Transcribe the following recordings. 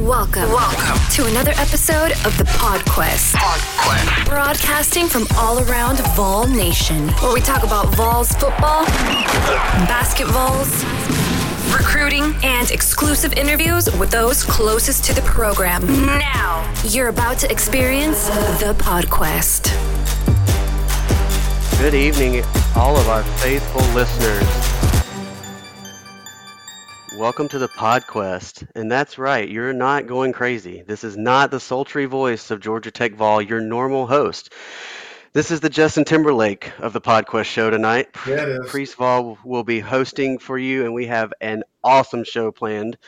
Welcome. Welcome to another episode of the PodQuest. PodQuest. Broadcasting from all around Vol Nation, where we talk about Vols football, basketballs, recruiting, and exclusive interviews with those closest to the program. Now, you're about to experience the PodQuest. Good evening, all of our faithful listeners. Welcome to the PodQuest. And that's right, you're not going crazy. This is not the sultry voice of Georgia Tech Vol, your normal host. This is the Justin Timberlake of the PodQuest show tonight. Yeah, it is. Priest Vol will be hosting for you, and we have an awesome show planned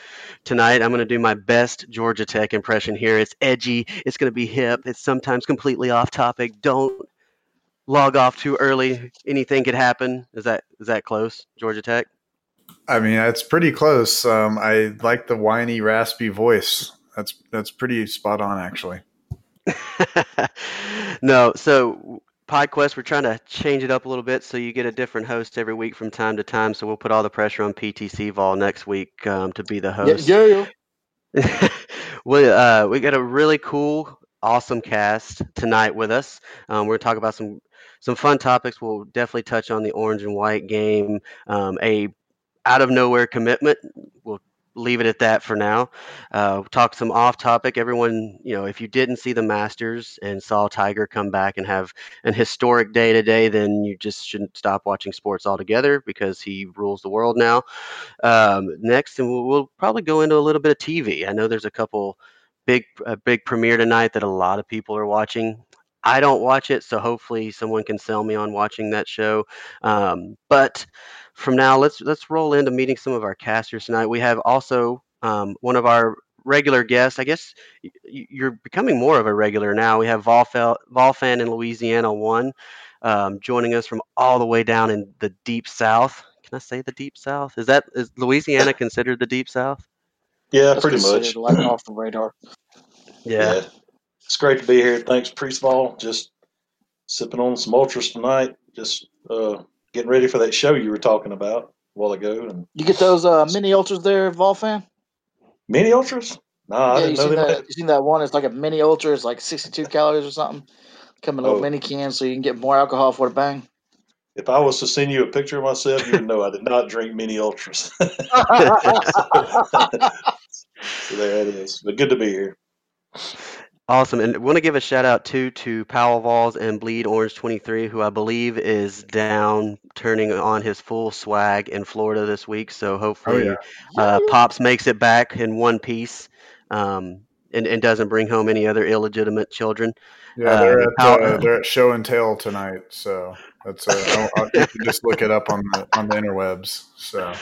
tonight. I'm going to do my best Georgia Tech impression here. It's edgy, it's going to be hip, it's sometimes completely off topic. Don't log off too early. Anything could happen. Is that is that close, Georgia Tech? I mean, it's pretty close. Um, I like the whiny, raspy voice. That's that's pretty spot on, actually. no, so PodQuest, we're trying to change it up a little bit so you get a different host every week from time to time. So we'll put all the pressure on PTC Vol next week um, to be the host. Yeah, yeah. we uh, we got a really cool, awesome cast tonight with us. Um, we're gonna talk about some some fun topics. We'll definitely touch on the orange and white game, um, a out of nowhere commitment. We'll leave it at that for now. Uh, talk some off topic. Everyone, you know, if you didn't see the Masters and saw Tiger come back and have an historic day today, then you just shouldn't stop watching sports altogether because he rules the world now. Um, next, and we'll, we'll probably go into a little bit of TV. I know there's a couple big a big premiere tonight that a lot of people are watching. I don't watch it, so hopefully someone can sell me on watching that show. Um, but from now, let's let's roll into meeting some of our casters tonight. We have also um, one of our regular guests. I guess you're becoming more of a regular now. We have Volfel, Volfan in Louisiana one um, joining us from all the way down in the deep south. Can I say the deep south? Is that is Louisiana considered the deep south? Yeah, That's pretty much. Like off the radar. Yeah. It's great to be here. Thanks, Priest Vol. Just sipping on some ultras tonight. Just uh, getting ready for that show you were talking about a while ago. And You get those uh, mini ultras there, Vol fan? mini ultras? No, I yeah, you didn't know seen that? had. You seen that one? It's like a mini ultra. It's like sixty-two calories or something. Come in a little Oh. mini can, so you can get more alcohol for the bang. If I was to send you a picture of myself, you would know I did not drink mini ultras. so there it is. But good to be here. Awesome. And I want to give a shout out too to Powell Vols and Bleed Orange 23, who I believe is down turning on his full swag in Florida this week. So hopefully yeah. uh, Pops makes it back in one piece um, and, and doesn't bring home any other illegitimate children. Yeah, they're Uh, at how- uh, they're at Show and Tell tonight, so that's uh, I'll, I'll, just look it up on the on the interwebs. So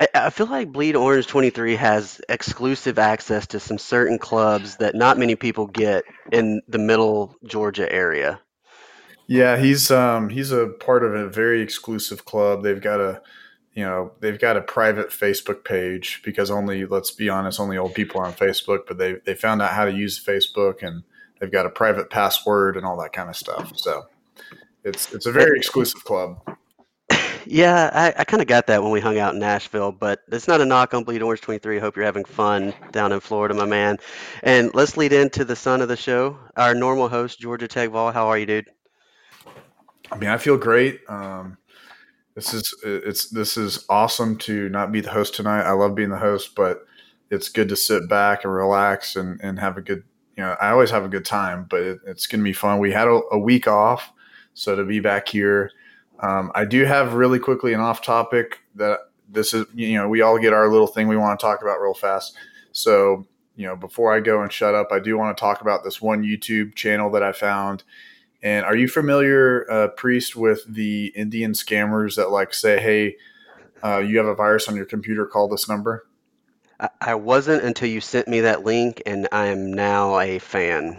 I, I feel like Bleed Orange 23 has exclusive access to some certain clubs that not many people get in the middle Georgia area. yeah, he's um he's a part of a very exclusive club. They've got a you know they've got a private Facebook page because only let's be honest, only old people are on Facebook. But they they found out how to use Facebook and they've got a private password and all that kind of stuff. So it's it's a very exclusive club. Yeah, I, I kind of got that when we hung out in Nashville, but it's not a knock on Bleed Orange 23. I hope you're having fun down in Florida, my man. And let's lead into the son of the show, our normal host, Georgia Tech Vol. How are you, dude? I mean, I feel great. Um, this is it's this is awesome to not be the host tonight. I love being the host, but it's good to sit back and relax and, and have a good. You know, I always have a good time, but it, it's going to be fun. We had a, a week off, so to be back here, um, I do have really quickly an off topic that this is. You know, we all get our little thing we want to talk about real fast. So you know, before I go and shut up, I do want to talk about this one YouTube channel that I found. And are you familiar, uh, priest, with the Indian scammers that like say, "Hey, uh, you have a virus on your computer. Call this number." I, I wasn't until you sent me that link, and I am now a fan.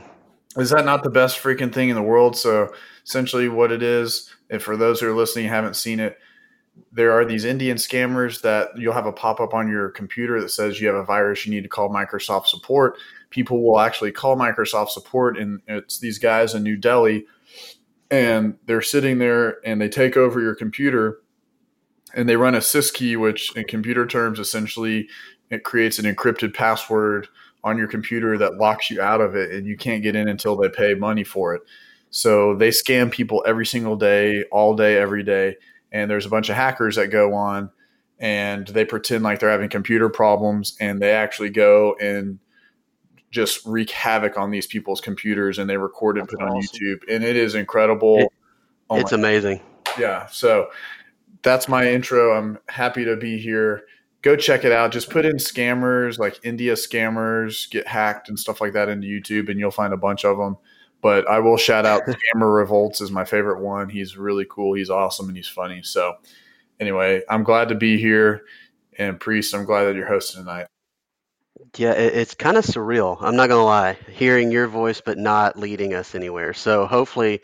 Is that not the best freaking thing in the world? So essentially, what it is, and for those who are listening and haven't seen it, there are these Indian scammers that you'll have a pop up on your computer that says you have a virus. You need to call Microsoft support. People will actually call Microsoft support, and it's these guys in New Delhi, and they're sitting there and they take over your computer, and they run a syskey, which in computer terms essentially it creates an encrypted password on your computer that locks you out of it and you can't get in until they pay money for it. So they scam people every single day, all day, every day. And there's a bunch of hackers that go on and they pretend like they're having computer problems and they actually go and just wreak havoc on these people's computers and they record and put on. YouTube. And it is incredible. It, oh it's amazing. Yeah. So that's my intro. I'm happy to be here go check it out. Just put in scammers like India scammers get hacked and stuff like that into YouTube, and you'll find a bunch of them. But I will shout out Scammer Revolts is my favorite one. He's really cool. He's awesome and he's funny. So anyway, I'm glad to be here. And Priest, I'm glad that you're hosting tonight. Yeah, it's kind of surreal. I'm not gonna lie, hearing your voice but not leading us anywhere. So hopefully,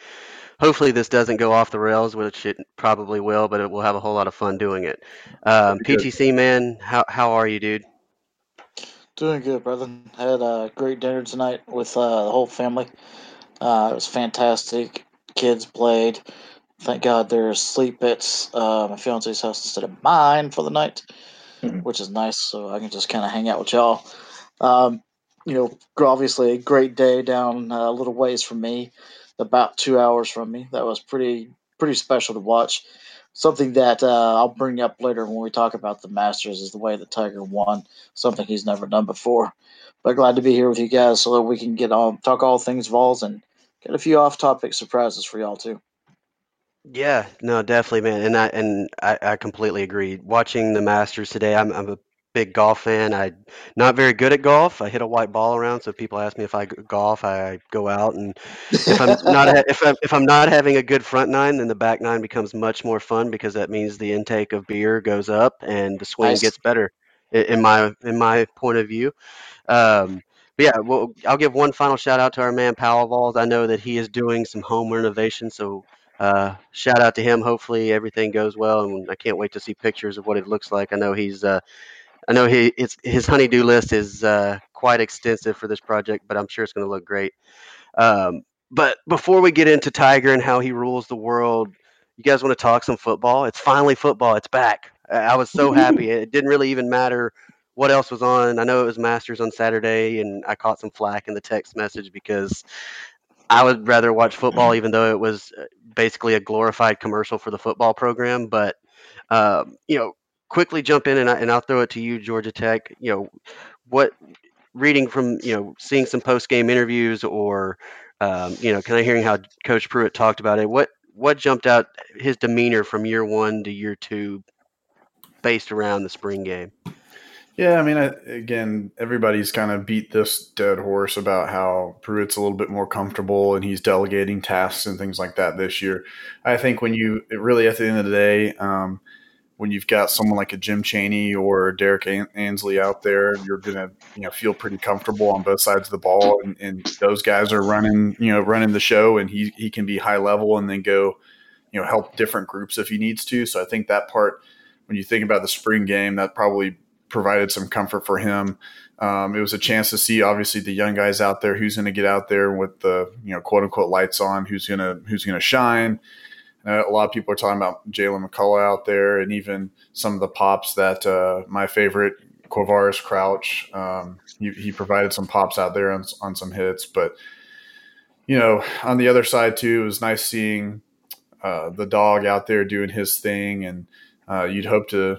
hopefully this doesn't go off the rails, which it probably will, but it will have a whole lot of fun doing it. Um, PTC man, how how are you, dude? Doing good, brother. Had a great dinner tonight with uh, the whole family. Uh, it was fantastic. Kids played. Thank God they're asleep at uh, my fiance's house instead of mine for the night, mm-hmm. which is nice. So I can just kind of hang out with y'all. Um, you know, obviously a great day down uh, a little ways from me about two hours from me. That was pretty pretty special to watch. Something that uh, I'll bring up later when we talk about the Masters is the way that Tiger won. Something he's never done before. But glad to be here with you guys so that we can get on talk all things Vols and get a few off topic surprises for y'all too. Yeah, no, definitely, man, and I and I, I completely agree. Watching the Masters today, I'm I'm a big golf fan. I not very good at golf. I hit a white ball around, so if people ask me if I golf, I go out and if I'm not if I'm if I'm not having a good front nine, then the back nine becomes much more fun because that means the intake of beer goes up and the swing nice. gets better. In my in my point of view. Um, but yeah, well, I'll give one final shout out to our man Powell Vols. I know that he is doing some home renovation, so uh, shout out to him. Hopefully everything goes well, and I can't wait to see pictures of what it looks like. I know he's uh, I know he it's his honeydew list is uh, quite extensive for this project, but I'm sure it's going to look great. Um, but before we get into Tiger and how he rules the world, you guys want to talk some football? It's finally football. It's back. I was so happy. It didn't really even matter what else was on. I know it was Masters on Saturday, and I caught some flack in the text message because I would rather watch football, even though it was uh, basically a glorified commercial for the football program. But um, you know, quickly jump in and, I, and I'll throw it to you, Georgia Tech. You know, what reading from you know seeing some post game interviews or um, you know kind of hearing how Coach Pruitt talked about it. What what jumped out his demeanor from year one to year two, based around the spring game? Yeah, I mean, I, again, everybody's kind of beat this dead horse about how Pruitt's a little bit more comfortable and he's delegating tasks and things like that this year. I think when you really, at the end of the day, um, when you've got someone like a Jim Chaney or Derek Ansley out there, you're gonna you know feel pretty comfortable on both sides of the ball, and, and, those guys are running you know running the show, and he he can be high level and then go you know help different groups if he needs to. So I think that part, when you think about the spring game, that probably provided some comfort for him. Um, it was a chance to see obviously the young guys out there who's going to get out there with the you know quote unquote lights on, who's gonna who's gonna shine a lot of people are talking about Jaylen McCollough out there, and even some of the pops that uh, my favorite Quavaris Crouch. Um, he, he, provided some pops out there on, on some hits, but you know, on the other side too, it was nice seeing uh, the dog out there doing his thing, and uh, you'd hope to,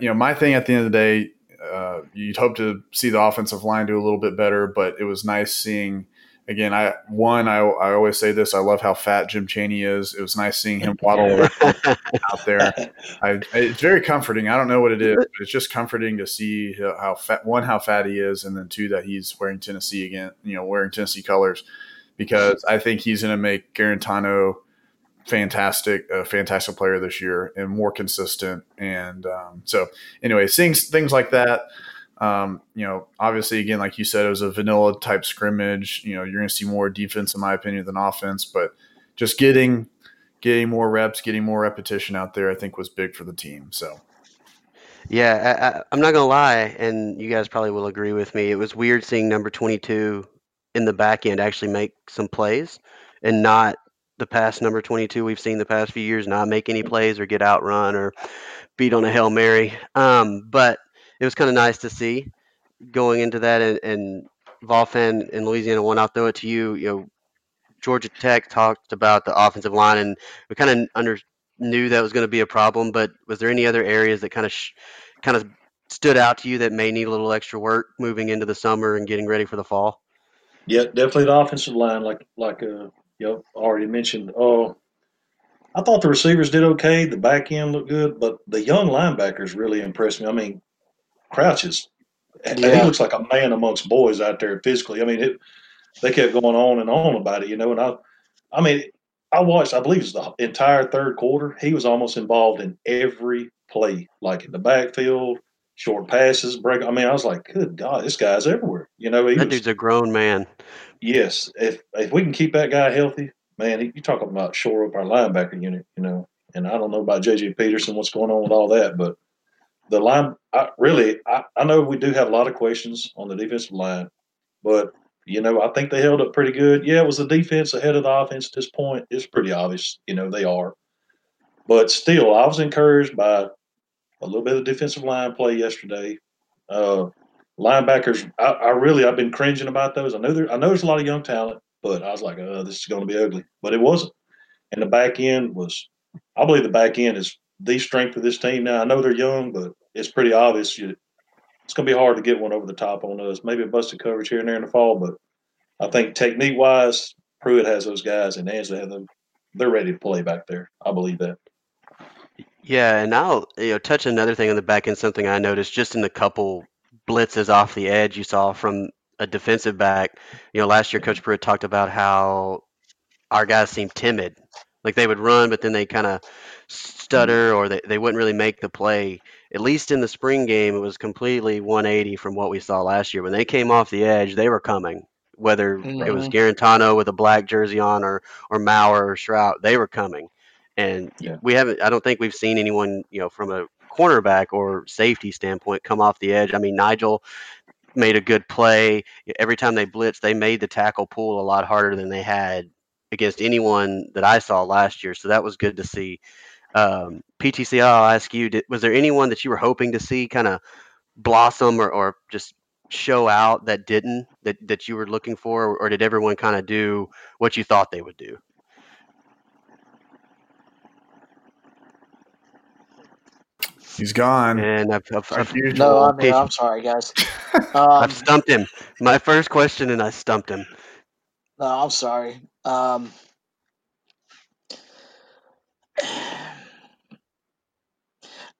you know, my thing at the end of the day, uh, you'd hope to see the offensive line do a little bit better, but it was nice seeing again, I one I, I always say this. I love how fat Jim Chaney is. It was nice seeing him waddle out there. I, it's very comforting. I don't know what it is, but it's just comforting to see how fat one how fat he is, and then two that he's wearing Tennessee again. You know, wearing Tennessee colors because I think he's going to make Guarantano fantastic, a fantastic player this year and more consistent. And um, so, anyway, seeing things like that. Um, you know, obviously, again, like you said, it was a vanilla type scrimmage. You know, you're going to see more defense, in my opinion, than offense. But just getting getting more reps, getting more repetition out there, I think was big for the team. So. Yeah, I, am not gonna lie, and you guys probably will agree with me. It was weird seeing number 22 in the back end actually make some plays, and not the past number 22 we've seen the past few years not make any plays or get outrun or beat on a hail mary. Um, but it was kind of nice to see going into that. And, and Vol fan in Louisiana one, I'll throw it to you. You know, Georgia Tech talked about the offensive line, and we kind of under knew that was going to be a problem. But was there any other areas that kind of sh- kind of stood out to you that may need a little extra work moving into the summer and getting ready for the fall? Yeah, definitely the offensive line, like like uh, you know, already mentioned. Oh, I thought the receivers did okay. The back end looked good, but the young linebackers really impressed me. I mean, Crouch is yeah. he looks like a man amongst boys out there physically. I mean, it, they kept going on and on about it, you know. And I, I mean, I watched. I believe it's the entire third quarter. He was almost involved in every play, like in the backfield, short passes, break. I mean, I was like, good God, this guy's everywhere. You know, that was, dude's a grown man. Yes, if if we can keep that guy healthy, man, you talk about shore up our linebacker unit. You know, and I don't know about JJ Peterson, what's going on with all that, but the line, I, really, I, I know we do have a lot of questions on the defensive line, but you know, I think they held up pretty good. Yeah, it was the defense ahead of the offense at this point. It's pretty obvious, you know, they are. But still, I was encouraged by a little bit of defensive line play yesterday. Uh, linebackers, I, I, really, I've been cringing about those. I know there, I know there's a lot of young talent, but I was like, oh, this is going to be ugly. But it wasn't. And the back end was, I believe the back end is the strength of this team now. I know they're young, but it's pretty obvious you, it's going to be hard to get one over the top on us. Maybe a busted coverage here and there in the fall, but I think technique wise, Pruitt has those guys and Ansley have them. They're ready to play back there. I believe that. Yeah, and I'll you know touch another thing on the back end. Something I noticed just in the couple blitzes off the edge you saw from a defensive back. You know, last year Coach Pruitt talked about how our guys seemed timid, like they would run, but then they kind of stutter or they, they wouldn't really make the play. At least in the spring game, it was completely 180 from what we saw last year. When they came off the edge, they were coming. Whether mm-hmm. it was mm-hmm. With a black jersey on or or Maurer or Shrout, they were coming. And yeah. we haven't. I don't think we've seen anyone, you know, from a cornerback or safety standpoint come off the edge. I mean, Nigel made a good play. Every time they blitzed, they made the tackle pull a lot harder than they had against anyone that I saw last year. So that was good to see. Um, PTC, I'll ask you: did, Was there anyone that you were hoping to see kind of blossom or, or just show out that didn't that that you were looking for, or, or did everyone kind of do what you thought they would do? He's gone. And I've, I've, I've no, I mean, I'm sorry, guys. Um, I've stumped him. My first question, and I stumped him. No, I'm sorry. Um,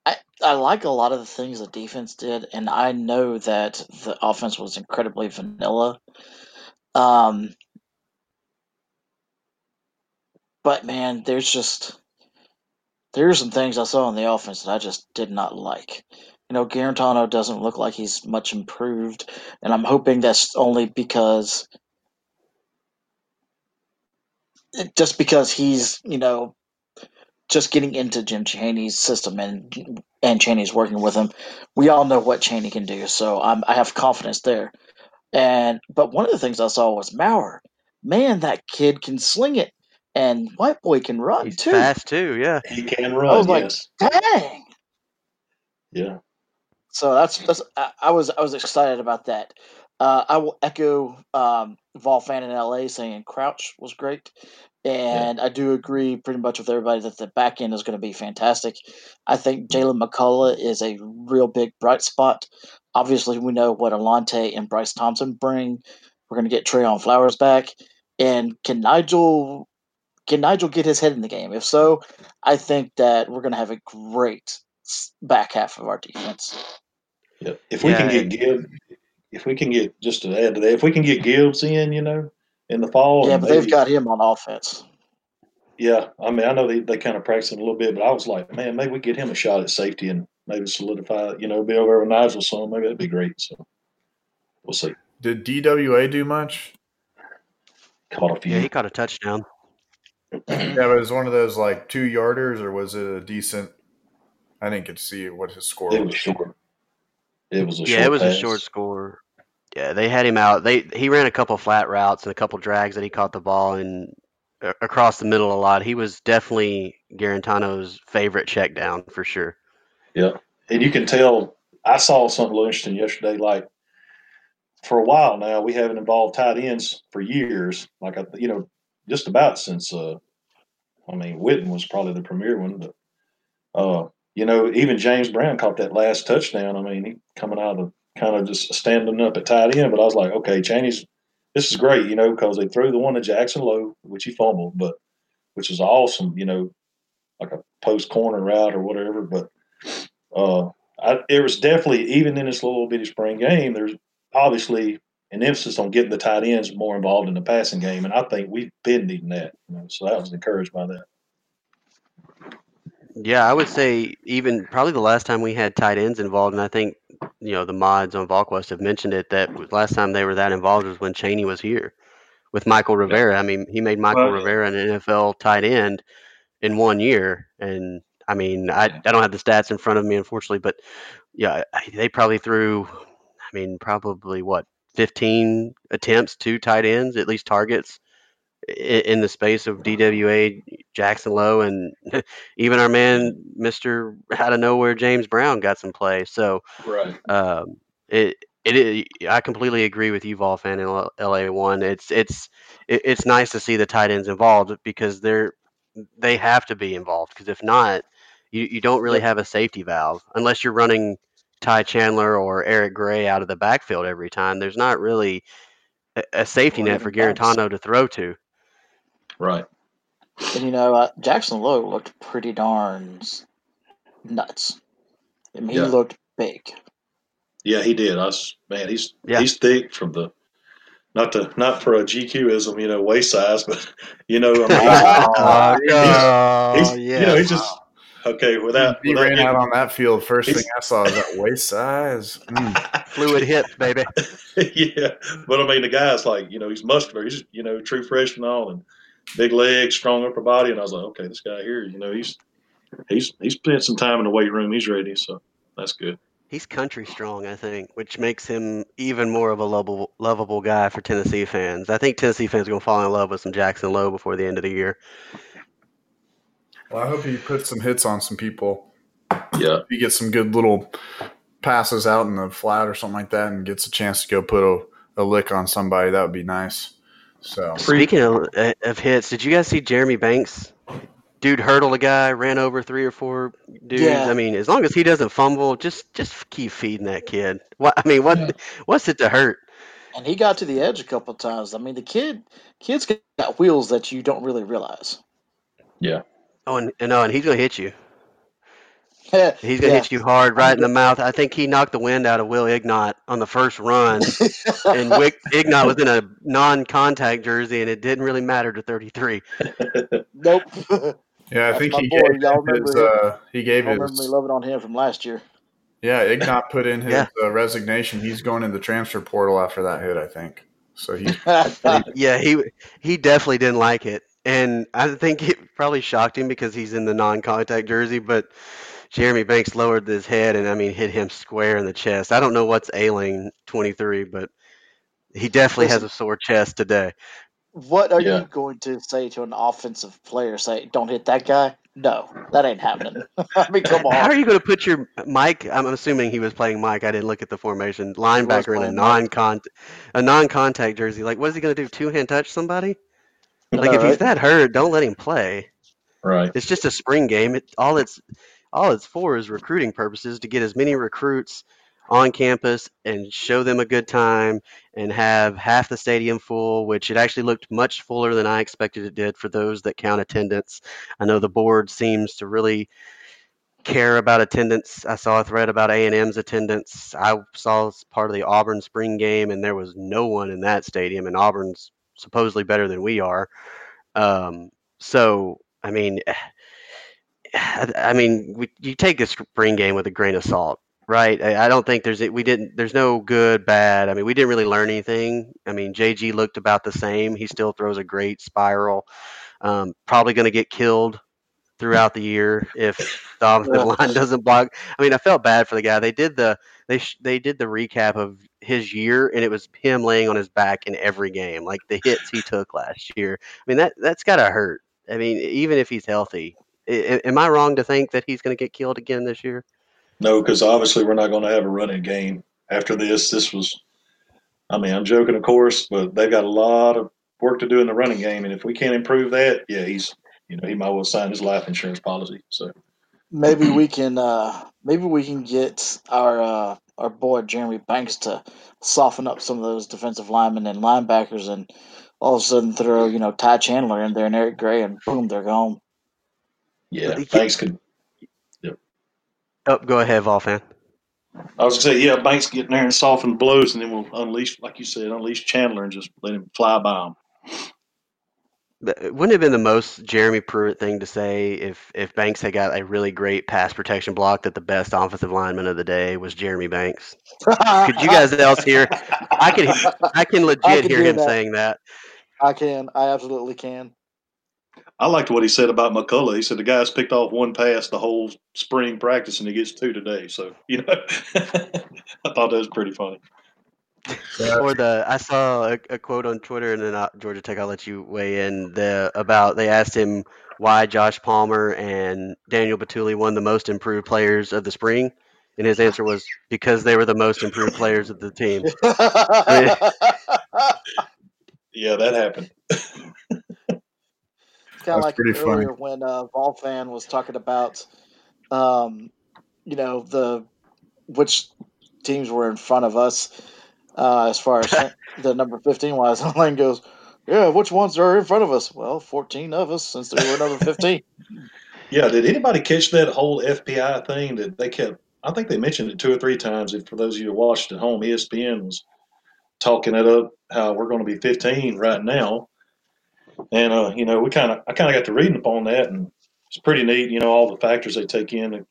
I I like a lot of the things the defense did, and I know that the offense was incredibly vanilla. Um, but man, there's just there's some things I saw in the offense that I just did not like. You know, Guarantano doesn't look like he's much improved, and I'm hoping that's only because just because he's you know just getting into Jim Chaney's system and and Chaney's working with him. We all know what Chaney can do, so I'm, I have confidence there. And but one of the things I saw was Maurer. Man, that kid can sling it, and White Boy can run He's too. Fast too, yeah. He can run. I was yes. like, dang. Yeah. So that's that's I, I was I was excited about that. Uh, I will echo um, Vol fan in LA saying Crouch was great. And yeah. I do agree pretty much with everybody that the back end is going to be fantastic. I think Jaylen McCollough is a real big bright spot. Obviously, we know what Alontae and Bryce Thompson bring. We're going to get Trey Flowers back. And can Nigel can Nigel get his head in the game? If so, I think that we're going to have a great back half of our defense. Yeah. If we yeah, can get Gibbs, if we can get just to add to that, if we can get Gibbs in, you know, in the fall. Yeah, but maybe, they've got him on offense. Yeah, I mean, I know they, they kind of practicing a little bit, but I was like, man, maybe we get him a shot at safety and maybe solidify, you know, be over with Nigel some. Maybe that'd be great. So we'll see. Did DWA do much? Caught a few. Yeah, he caught a touchdown. yeah, but it was one of those like two yarders, or was it a decent? I didn't get to see what his score it was. was short. It was a yeah, it was pass. a short score. Yeah, they had him out. They he ran a couple flat routes and a couple drags that he caught the ball and uh, across the middle a lot. He was definitely Guarantano's favorite check down for sure. Yeah, and you can tell I saw something a little interesting yesterday. Like for a while now, we haven't involved tight ends for years. Like I, you know, just about since uh, I mean, Witten was probably the premier one, but uh, you know, even James Brown caught that last touchdown. I mean, he coming out of kind of just standing up at tight end, but I was like, okay, Chaney's this is great, you know, because they threw the one to Jackson Lowe, which he fumbled, but which is awesome, you know, like a post corner route or whatever. But uh, I, it was definitely even in this little bitty spring game. There's obviously an emphasis on getting the tight ends more involved in the passing game, and I think we've been needing that. You know, so I was encouraged by that. Yeah, I would say even probably the last time we had tight ends involved, and I think you know the mods on VolQuest have mentioned it that last time they were that involved was when Chaney was here with Mychal Rivera. I mean, he made Mychal Well, Rivera an NFL tight end in one year, and I mean, I I don't have the stats in front of me unfortunately, but yeah, they probably threw, I mean, probably what 15 attempts to tight ends, at least targets i- in the space of DWA, Jackson Lowe, and even our man, Mister out of nowhere, James Brown, got some play. So Right. um, it it is, I completely agree with you, Vol fan in LA one. It's it's it, it's nice to see the tight ends involved because they're they have to be involved because if not, you, you don't really have a safety valve unless you're running Ty Chandler or Eric Gray out of the backfield every time. There's not really a, a safety net for. Guarantano to throw to. Right. And you know, uh, Jackson Lowe looked pretty darn nuts. I mean, Yeah. he looked big. Yeah, he did. I was man. He's Yeah. he's thick from the not to not for a GQism, you know, waist size, but you know, I mean, Oh, he's, oh, you know, he's just okay without. he without ran out on that field. First thing I saw was that waist size. Mm. fluid hips, baby. yeah, but I mean, the guy's like, you know, he's muscular. He's you know, true freshman all, and big legs, strong upper body. And I was like, okay, this guy here, you know, he's he's he's spent some time in the weight room. He's ready, so that's good. He's country strong, I think, which makes him even more of a lovable, lovable guy for Tennessee fans. I think Tennessee fans are going to fall in love with some Jackson Lowe before the end of the year. Well, I hope he puts some hits on some people. Yeah, he gets some good little passes out in the flat or something like that, and gets a chance to go put a, a lick on somebody, that would be nice. So Speaking of, uh, of hits, did you guys see Jeremy Banks? Dude hurdled a guy, ran over three or four dudes. Yeah. I mean, as long as he doesn't fumble, just just keep feeding that kid. What I mean, what what's it to hurt? And he got to the edge a couple of times. I mean, the kid, kid's got wheels that you don't really realize. yeah, Oh, and, and no, and he's gonna hit you. He's gonna Yeah. hit you hard right in the mouth. I think he knocked the wind out of Will Ignont on the first run. and Wick, Ignont was in a non-contact jersey, and it didn't really matter to 33. nope. yeah, I That's think my he boy. gave Y'all his. remember Uh, he gave I remember me his. loving on him from last year. Yeah, Ignont put in his Yeah. uh, resignation. He's going in the transfer portal after that hit. I think. So he. Yeah, he he definitely didn't like it, and I think it probably shocked him because he's in the non-contact jersey. But Jeremy Banks lowered his head and I mean hit him square in the chest. I don't know what's ailing 23, but he definitely has a sore chest today. what are Yeah. you going to say to an offensive player? Say, don't hit that guy? No, that ain't happening. I mean, come on. How are you going to put your Mike? I'm assuming he was playing Mike. I didn't look at the formation. Linebacker in a non-con a non-contact jersey. Like, what is he going to do? Two-hand touch somebody? Like, if he's that hurt, don't let him play. right. It's just a spring game. It all it's all it's for is recruiting purposes to get as many recruits on campus and show them a good time and have half the stadium full, which it actually looked much fuller than I expected it did for those that count attendance. I know the board seems to really care about attendance. I saw a thread about A&M's attendance. I saw part of the Auburn spring game and there was no one in that stadium and Auburn's supposedly better than we are. Um, so, I mean, I I mean, we, you take a spring game with a grain of salt, right? I, I don't think there's we didn't there's no good bad. I mean, we didn't really learn anything. I mean, JG looked about the same. He still throws a great spiral. Um, probably going to get killed throughout the year if the offensive line doesn't block. I mean, I felt bad for the guy. They did the they sh- they did the recap of his year, and it was him laying on his back in every game, like the hits he took last year. I mean, that that's got to hurt. I mean, even if he's healthy, I- am I wrong to think that he's going to get killed again this year? No, because obviously we're not going to have a running game after this. This was, I mean, I'm joking, of course, but they've got a lot of work to do in the running game, and if we can't improve that, yeah, he's, you know, he might well sign his life insurance policy. So maybe we can, uh, maybe we can get our uh, our boy Jeremy Banks to soften up some of those defensive linemen and linebackers, and all of a sudden throw, you know, Ty Chandler in there and Eric Gray, and boom, they're gone. Yeah, Banks could. Yep. Oh, go ahead, Vol fan. I was gonna say, yeah, Banks get in there and soften the blows, and then we'll unleash, like you said, unleash Chandler and just let him fly by him. Uh, wouldn't it have been the most Jeremy Pruitt thing to say if if Banks had got a really great pass protection block that the best offensive lineman of the day was Jeremy Banks? Could you guys else hear? I can I can legit I can hear him that. saying that. I can. I absolutely can. I liked what he said about McCollough. He said the guy's picked off one pass the whole spring practice and he gets two today. So, you know, I thought that was pretty funny. Or the I saw a, a, quote on Twitter and then uh, Georgia Tech. I'll let you weigh in the about they asked him why Josh Palmer and Daniel Bituli won the most improved players of the spring, and his answer was because they were the most improved players of the team. yeah, that happened. It's kind of like earlier funny. when uh, Vol fan was talking about, um, you know, the which teams were in front of us uh, as far as the number fifteen was. And Lane goes, "Yeah, which ones are in front of us? Well, fourteen of us since they were number fifteen. yeah, did anybody catch that whole FPI thing that they kept? I think they mentioned it two or three times. If for those of you who watched at home, ESPN was talking it up how we're going to be 15 right now and uh, you know, we kind of I kind of got to reading upon that, and it's pretty neat. You know, all the factors they take in to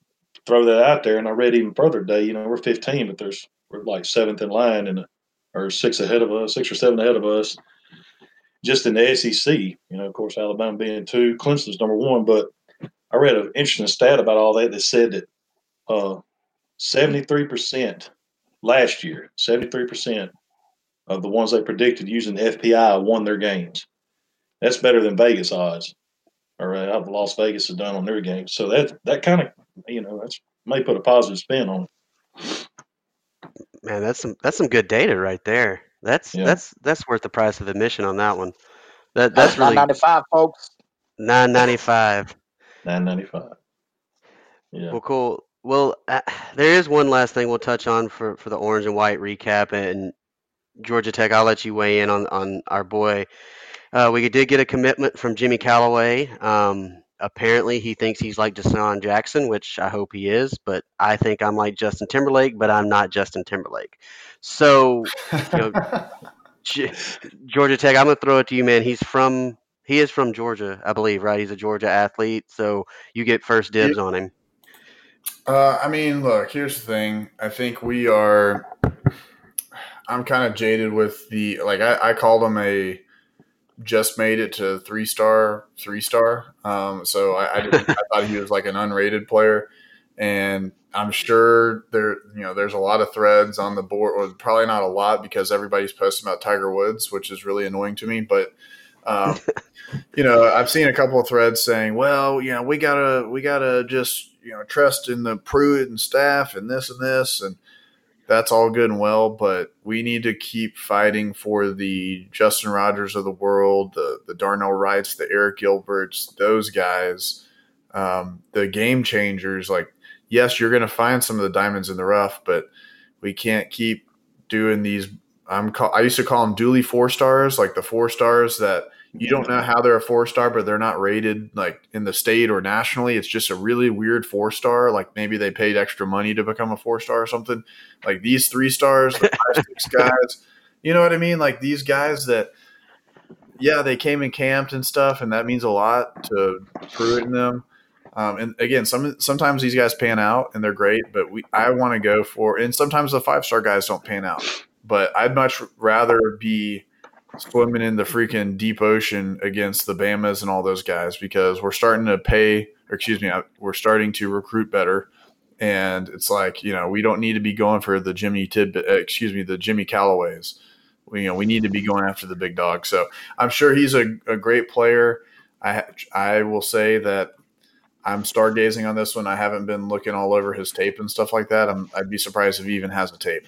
throw that out there. And I read even further today. You know, we're 15, but there's we're like seventh in line, and or six ahead of us, six or seven ahead of us, just in the SEC. You know, of course, Alabama being two, Clemson's number one. But I read an interesting stat about all that that said that uh, 73% last year, 73% of the ones they predicted using the FPI won their games. That's better than Vegas odds, or how Las Vegas has done on their games. So that that kind of you know that's may put a positive spin on it. Man, that's some that's some good data right there. That's yeah. that's that's worth the price of admission on that one. That that's really nine ninety five, folks. Nine ninety five. Nine ninety five. Yeah. Well, cool. Well, uh, there is one last thing we'll touch on for, for the orange and white recap, and Georgia Tech. I'll let you weigh in on on our boy uh, we did get a commitment from Jimmy Calloway. Um, apparently, he thinks he's like DeSean Jackson, which I hope he is. But I think I'm like Justin Timberlake, but I'm not Justin Timberlake. So, you know, Georgia Tech. I'm gonna throw it to you, man. He's from he is from Georgia, I believe, right? He's a Georgia athlete, so you get first dibs on him. Uh, I mean, look, here's the thing. I think we are. I'm kind of jaded with the like. I, I called him a just made it to three star, three star. Um, so I, I, I, thought he was like an unrated player, and I'm sure there, you know, there's a lot of threads on the board, or probably not a lot because everybody's posting about Tiger Woods, which is really annoying to me. But um, you know, I've seen a couple of threads saying, well, you know, we gotta, we gotta just, you know, trust in the Pruitt and staff and this and this and that's all good and well, but we need to keep fighting for the Justin Rogers of the world, the the Darnell Wrights, the Eric Gilberts, those guys, um, the game changers. Like, yes, you're going to find some of the diamonds in the rough, but we can't keep doing these. I'm call, I used to call them dually four stars, like the four stars that you don't know how they're a four star, but they're not rated like in the state or nationally. It's just a really weird four star. Like maybe they paid extra money to become a four star or something. Like these three stars, the five, six guys. You know what I mean? Like these guys that, yeah, they came and camped and stuff, and that means a lot to Pruitt in them. Um, and again, some sometimes these guys pan out and they're great, but we I want to go for and sometimes the five star guys don't pan out. But I'd much rather be swimming in the freaking deep ocean against the Bamas and all those guys because we're starting to pay, or excuse me, we're starting to recruit better. And it's like, you know, we don't need to be going for the Jimmy Tidbit, uh, excuse me, the Jimmy Calloways. We, you know, we need to be going after the big dog. So I'm sure he's a, a great player. I, I will say that I'm stargazing on this one. I haven't been looking all over his tape and stuff like that. I'm, I'd be surprised if he even has a tape.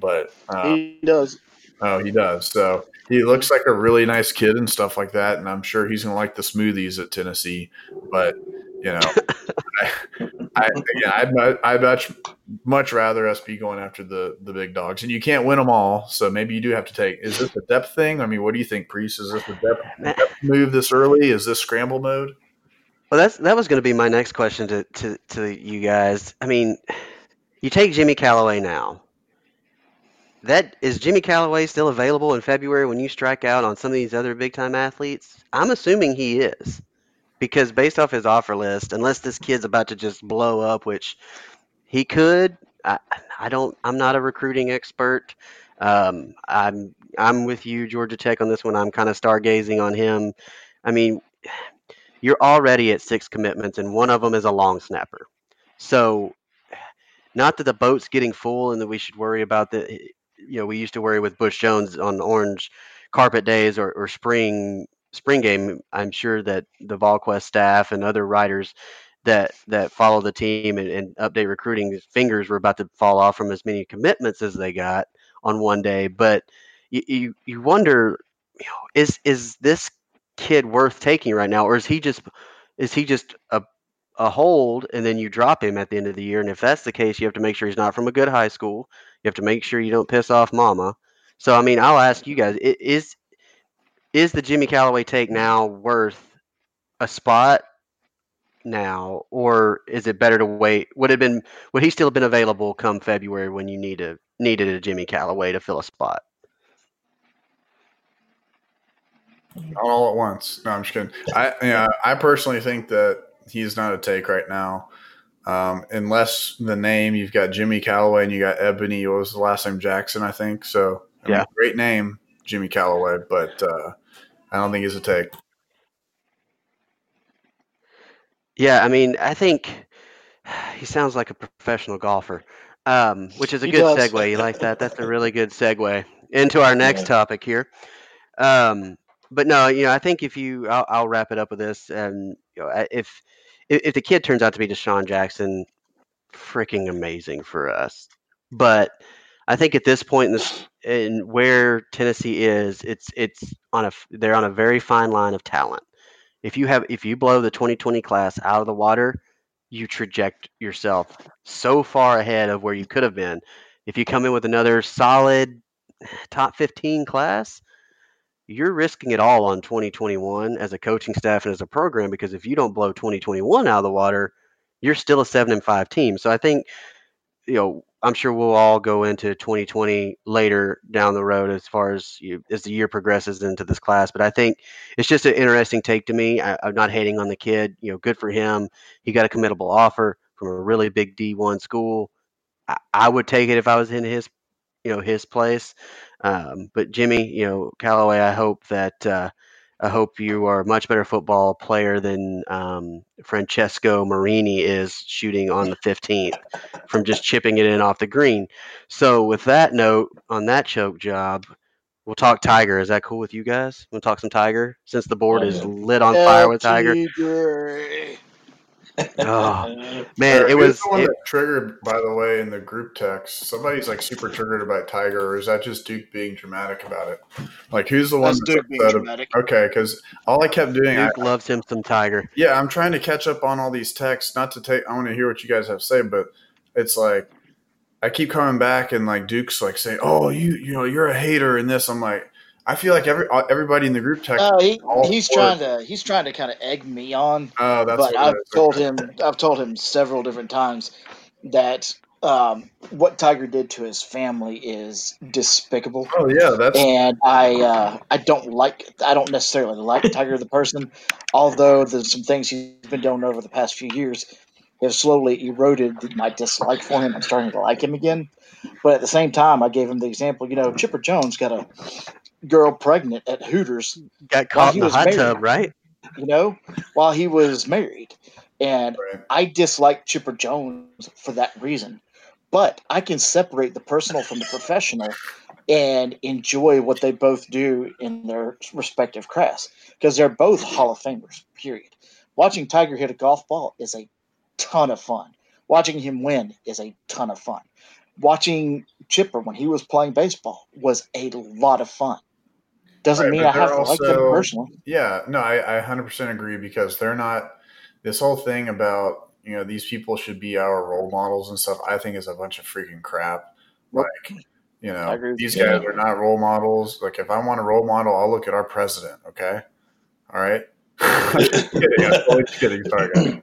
But uh, he does. Oh, he does. So he looks like a really nice kid and stuff like that. And I'm sure he's going to like the smoothies at Tennessee. But you know, I, I yeah, I'd, I'd much much rather us be going after the the big dogs, and you can't win them all. So maybe you do have to take. Is this a depth thing? I mean, what do you think, Priest? Is this a depth, depth move this early? Is this scramble mode? Well, that's that was going to be my next question to, to to you guys. I mean, you take Jimmy Calloway now. That is Jimmy Calloway still available in February when you strike out on some of these other big time athletes? I'm assuming he is because based off his offer list, unless this kid's about to just blow up, which he could, I, I don't. I'm not a recruiting expert. Um, I'm I'm with you, Georgia Tech, on this one. I'm kind of stargazing on him. I mean, you're already at six commitments, and one of them is a long snapper. So, not that the boat's getting full and that we should worry about the. You know, we used to worry with Butch Jones on orange carpet days or, or spring spring game, I'm sure that the VolQuest staff and other writers that that follow the team and, and update recruiting fingers were about to fall off from as many commitments as they got on one day. But you you, you wonder, you know, is is this kid worth taking right now, or is he just is he just a a hold and then you drop him at the end of the year? And if that's the case, you have to make sure he's not from a good high school. You have to make sure you don't piss off mama. So I mean, I'll ask you guys: is is the Jimmy Calloway take now worth a spot now, or is it better to wait? Would it been would he still have been available come February when you need a needed a Jimmy Calloway to fill a spot? Not All at once. No, I'm just kidding. I yeah, I personally think that he's not a take right now. Um, unless the name you've got Jimmy Calloway and you got Ebony. What was the last name? Jackson, I think. So I yeah, mean, great name, Jimmy Calloway, But uh, I don't think he's a take. Yeah, I mean, I think he sounds like a professional golfer, um, which is a He good does. segue. You like that? That's a really good segue into our next topic here. Um, but no, you know, I think if you, I'll, I'll wrap it up with this. And you know, if if if the kid turns out to be DeSean Jackson, freaking amazing for us. But I think at this point in this, in where Tennessee is, it's it's on a they're on a very fine line of talent. If you have if you blow the 2020 class out of the water, you traject yourself so far ahead of where you could have been. If you come in with another solid eh, top 15 class, you're risking it all on 2021 as a coaching staff and as a program because if you don't blow 2021 out of the water, you're still a 7 and 5 team. So I think you know, I'm sure we'll all go into 2020 later down the road as far as you, as the year progresses into this class. But I think it's just an interesting take to me. I, I'm not hating on the kid. You know, good for him. He got a committable offer from a really big D1 school. I, I would take it if I was in his, you know, his place. Um, but Jimmy, you know, Calloway, I hope that. Uh, I hope you are a much better football player than um, Francesco Molinari is shooting on the 15th from just chipping it in off the green. So, with that note, on that choke job, we'll talk Tiger. Is that cool with you guys? We'll talk some Tiger since the board is lit on fire with Tiger. Tigre. Oh, uh, man, Or it was. the one It, that triggered, by the way, in the group text. Somebody's like super triggered about Tiger, or is that just Duke being dramatic about it? Like, who's the one That's that's Duke being upset? dramatic. Okay, because all I kept doing, I, Duke loves him some Tiger. yeah, I'm trying to catch up on all these texts. Not to take, I want to hear what you guys have to say, but it's like I keep coming back and like Duke's like saying, "Oh, you, you know, you're a hater," in this. I'm like, I feel like every everybody in the group text. Uh, he, he's trying it. to he's trying to kind of egg me on, Oh, that's but I've told Okay. him I've told him several different times that um, what Tiger did to his family is despicable, Oh yeah, that's and I uh, I don't like I don't necessarily like Tiger the person, although there's some things he's been doing over the past few years have slowly eroded my dislike for him. I'm starting to like him again, but at the same time, I gave him the example. You know, Chipper Jones got a girl pregnant at Hooters Got caught in the hot married. tub, right? you know, while he was married. And right. I dislike Chipper Jones for that reason. But I can separate the personal from the professional and enjoy what they both do in their respective crafts because they're both Hall of Famers, period. Watching Tiger hit a golf ball is a ton of fun. Watching him win is a ton of fun. Watching Chipper when he was playing baseball was a lot of fun. Doesn't Right, mean I have to like them personally. Yeah, no, I, I 100% agree because they're not. This whole thing about you know these people should be our role models and stuff. I think is a bunch of freaking crap. Like you know these you. guys are not role models. Like if I want a role model, I'll look at our president. Okay, all right. I'm just kidding. I'm totally kidding. Sorry, guys.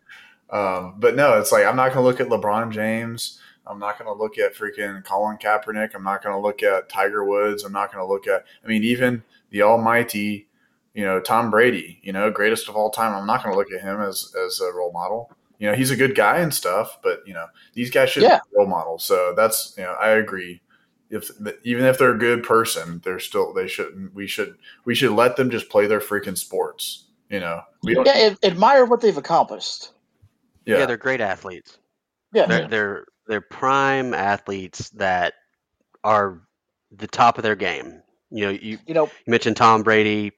Um, but no, it's like I'm not going to look at LeBron James. I'm not going to look at freaking Colin Kaepernick. I'm not going to look at Tiger Woods. I'm not going to look at. I mean, even the Almighty, you know, Tom Brady. You know, greatest of all time. I'm not going to look at him as as a role model. You know, he's a good guy and stuff, but you know, these guys should Yeah. be role models. So that's you know, I agree. If even if they're a good person, they're still they shouldn't. We should we should let them just play their freaking sports. You know, we don't. Yeah, admire what they've accomplished. Yeah, Yeah, they're great athletes. Yeah, They're they're they're prime athletes that are the top of their game. You know, you, you know, you mentioned Tom Brady,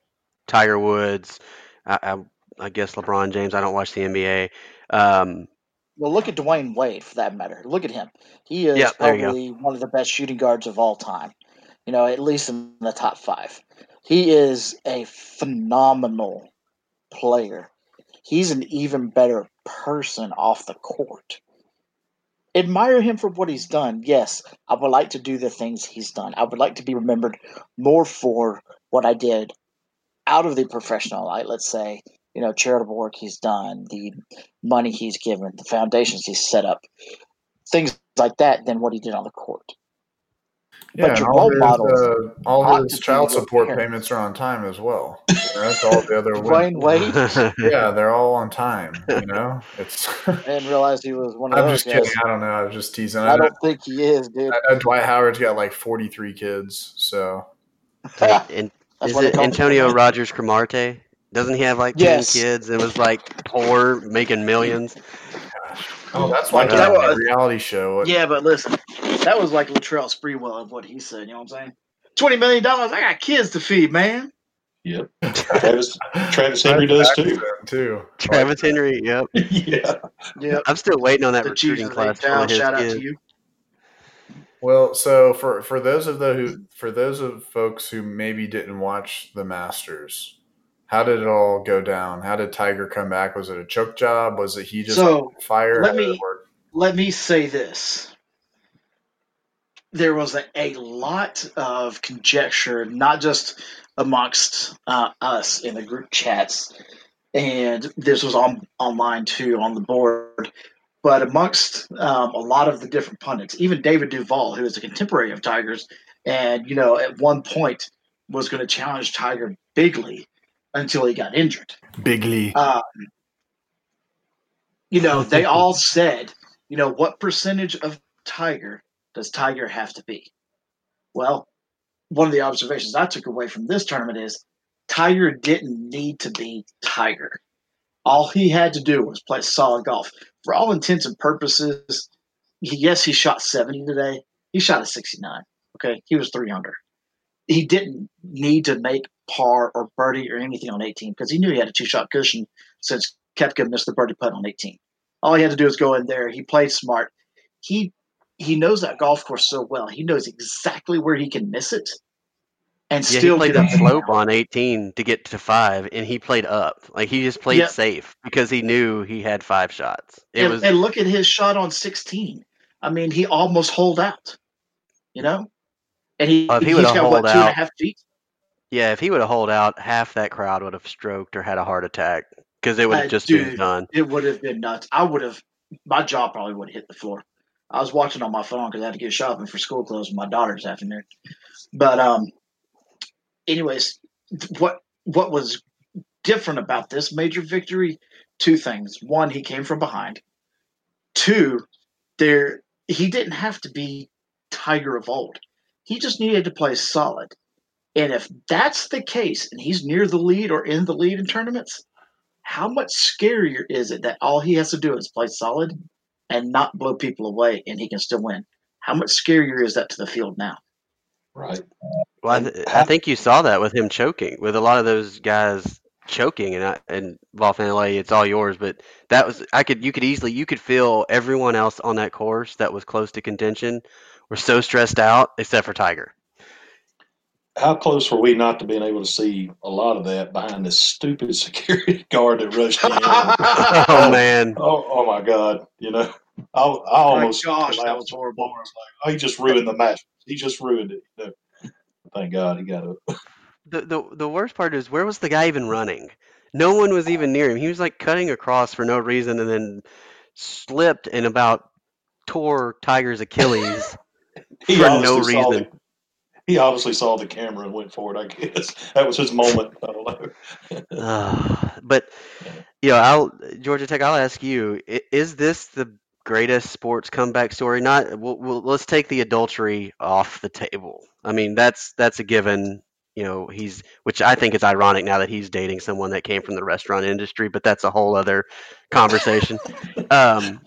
Tiger Woods, I, I, I guess LeBron James. I don't watch the NBA. Um, well, look at Dwyane Wade for that matter. Look at him. He is Yeah, there you go. probably one of the best shooting guards of all time. You know, at least in the top five. He is a phenomenal player. He's an even better person off the court. Admire him for what he's done. Yes, I would like to do the things he's done. I would like to be remembered more for what I did out of the professional light, let's say, you know, charitable work he's done, the money he's given, the foundations he's set up, things like that, than what he did on the court. Yeah. but your all role his, models uh, all his child support parents. payments are on time as well. You know, that's all the other. Dwyane. Wade, Yeah, they're all on time. You know, it's. I didn't realize he was one of I'm those just guys. kidding. I don't know. I was just teasing. I I don't think he is, dude. I know Dwight Howard's got like 43 kids. So and is it call him. Antonio Rogers Cromartie? Doesn't he have like ten kids and was like poor, making millions? oh, that's why Like he's that on a reality show. Yeah, but listen, that was like Latrell Sprewell of what he said. You know what I'm saying? Twenty million dollars. I got kids to feed, man. Yep. Travis Travis Henry does too. Too. Travis Henry. Yep. yeah. Yeah, I'm still waiting on that the recruiting class town. for his Shout out to you. Well, so for for those of the who for those of folks who maybe didn't watch the Masters, how did it all go down? How did Tiger come back? Was it a choke job? Was it he just So, on fire? let me- let me say this. There was a, a lot of conjecture, not just amongst uh, us in the group chats, and this was on online too on the board, but amongst um, a lot of the different pundits, even David Duval, who is a contemporary of Tigers, and you know at one point was going to challenge Tiger bigly until he got injured. Bigly. Um, you know, they all said, you know, what percentage of Tiger does Tiger have to be? Well, one of the observations I took away from this tournament is Tiger didn't need to be Tiger. All he had to do was play solid golf. For all intents and purposes, he, yes, he shot 70 today. He shot a 69. Okay. He was three under. He didn't need to make par or birdie or anything on 18 because he knew he had a two shot cushion since Koepka missed the birdie putt on 18. All he had to do was go in there. He played smart. He he knows that golf course so well. He knows exactly where he can miss it, and Yeah, still he played that up slope on 18 to get to five, and he played up. Like he just played Yeah. safe because he knew he had five shots. It And, was and look at his shot on 16. I mean, he almost holed out. You know, and he Oh, if he he's would've got what holed two and a out- half feet. yeah. If he would have holed out, half that crowd would have stroked or had a heart attack because it would have Uh, just been done. It would have been nuts. I would have. My jaw probably would have hit the floor. I was watching on my phone because I had to get shopping for school clothes with my daughter this afternoon. But um, anyways, what what was different about this major victory? Two things. One, he came from behind. Two, there he didn't have to be Tiger of old. He just needed to play solid. And if that's the case, and he's near the lead or in the lead in tournaments, how much scarier is it that all he has to do is play solid and not blow people away and he can still win? How much scarier is that to the field now? Right. Well, I, th- I think you saw that with him choking with a lot of those guys choking, and I, and Vol Fan LA, it's all yours. But that was I could you could easily you could feel everyone else on that course that was close to contention were so stressed out, except for Tiger. How close were we not to being able to see a lot of that behind this stupid security guard that rushed in? oh man! Oh, oh my God! You know, I, I almost gosh, that was horrible. on the floor. Like, oh, he just ruined the match. He just ruined it. You know? Thank God he got it. The, the the worst part is where was the guy even running? No one was even near him. He was like cutting across for no reason and then slipped and about tore Tiger's Achilles He for no obviously saw reason. He obviously saw the camera and went for it. I guess that was his moment. I don't know. Uh, but you know, I'll Georgia Tech. I'll ask you: Is this the greatest sports comeback story? Not. We'll, we'll, let's take the adultery off the table. I mean, that's that's a given. You know, he's which I think is ironic now that he's dating someone that came from the restaurant industry, but that's a whole other conversation. um,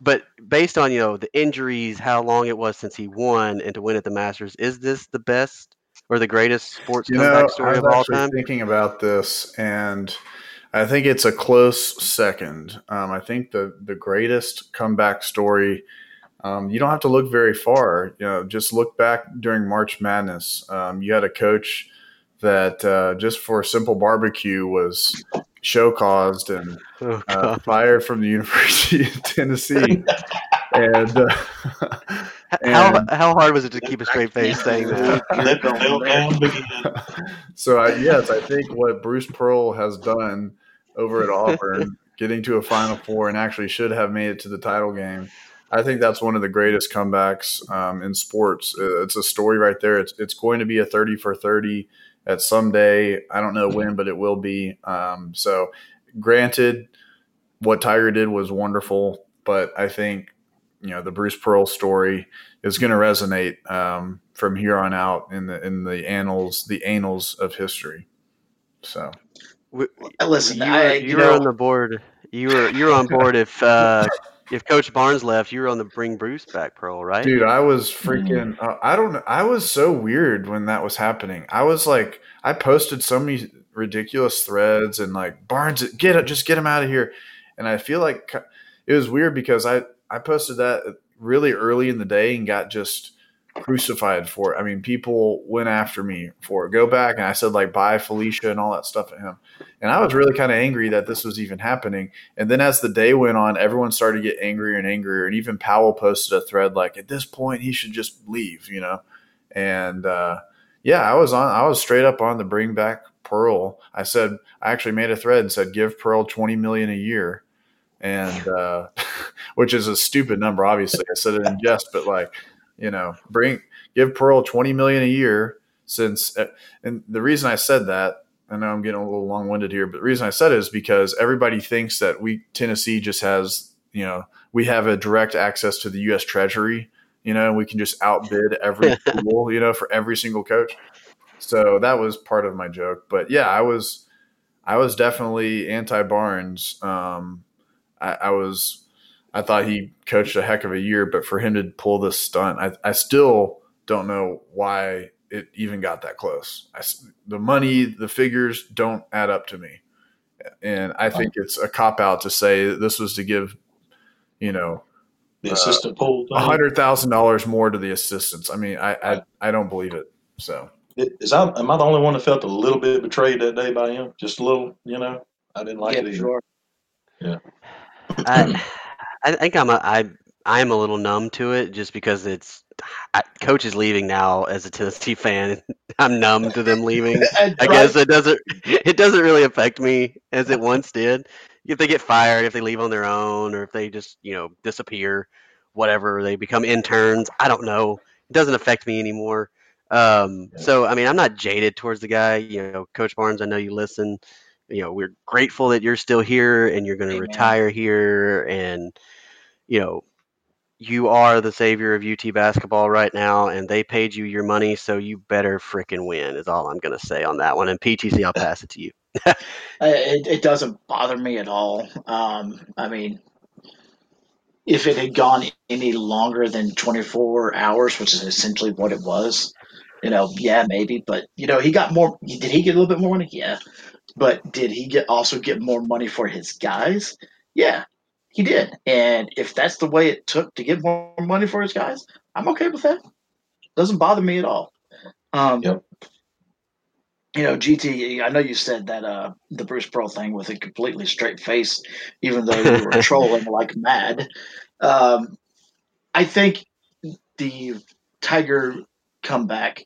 but based on you know the injuries, how long it was since he won, and to win at the Masters, is this the best or the greatest sports You comeback know, story of all time? thinking about this, and I think it's a close second. Um, I think the the greatest comeback story. Um, you don't have to look very far. You know, just look back during March Madness. Um, you had a coach that uh, just for a simple barbecue was show caused and Oh, uh, fired from the University of Tennessee. and uh, How and- how hard was it to keep a straight face saying that? Let the meltdown begin. so I, yes, I think what Bruce Pearl has done over at Auburn, getting to a Final Four and actually should have made it to the title game. I think that's one of the greatest comebacks um, in sports. Uh, It's a story right there. It's it's going to be a thirty for thirty at some day. I don't know when, but it will be. Um, so, granted, what Tiger did was wonderful, but I think you know the Bruce Pearl story is going to resonate um, from here on out in the in the annals the annals of history. So Listen, you were, I, you you were know, on the board. You were you were on board if uh, if Coach Barnes left. You were on the bring Bruce back, Pearl, right? dude, I was freaking. Uh, I don't. I was so weird when that was happening. I was like, I posted so many ridiculous threads and like Barnes, get it, just get him out of here. And I feel like it was weird because I I posted that really early in the day and got just crucified for it. I mean, people went after me for it. Go back and I said like bye Felicia and all that stuff at him. And I was really kind of angry that this was even happening. And then as the day went on, everyone started to get angrier and angrier. And even Powell posted a thread like, at this point, he should just leave, you know? And uh, yeah, I was on, I was straight up on the bring back Pearl. I said, I actually made a thread and said, give Pearl 20 million a year. And uh, which is a stupid number, obviously. I said it in jest, but like, you know, bring, give Pearl 20 million a year since, uh, and the reason I said that, I know I'm getting a little long winded here, but the reason I said it is because everybody thinks that we Tennessee just has, you know, we have a direct access to the U.S. Treasury, you know, and we can just outbid every pool, you know, for every single coach. So that was part of my joke. But yeah, I was, I was definitely anti Barnes. Um, I, I was, I thought he coached a heck of a year, but for him to pull this stunt, I, I still don't know why it even got that close. I s the money, the figures don't add up to me, and I think it's a cop out to say this was to give, you know, The uh, assistant pool a hundred thousand dollars more to the assistants. I mean, I, I I don't believe it. So Is I, am I the only one that felt a little bit betrayed that day by him? Just a little, you know. I didn't like yeah, it either. sure. I, I think I'm a, I I'm a little numb to it just because it's I, coach is leaving now as a Tennessee fan. I'm numb to them leaving. I guess it doesn't it doesn't really affect me as it once did. If they get fired, if they leave on their own, or if they just you know disappear, whatever they become interns. I don't know. It doesn't affect me anymore. Um, so I mean, I'm not jaded towards the guy. You know, Coach Barnes, I know you listen. You know, we're grateful that you're still here and you're going to retire here, and you know, you are the savior of UT basketball right now, and they paid you your money, so you better frickin' win. Is all I'm going to say on that one. And PTC, I'll pass it to you. It, it doesn't bother me at all. Um, I mean, if it had gone any longer than 24 hours, which is essentially what it was, you know, yeah, maybe. But, you know, he got more. Did he get a little bit more money? Yeah. But did he get also get more money for his guys? Yeah, he did. And if that's the way it took to get more money for his guys, I'm okay with that. Doesn't bother me at all. Um, Yep. You know, GT. I know you said that uh, the Bruce Pearl thing with a completely straight face, even though you were trolling like mad. Um, I think the Tiger comeback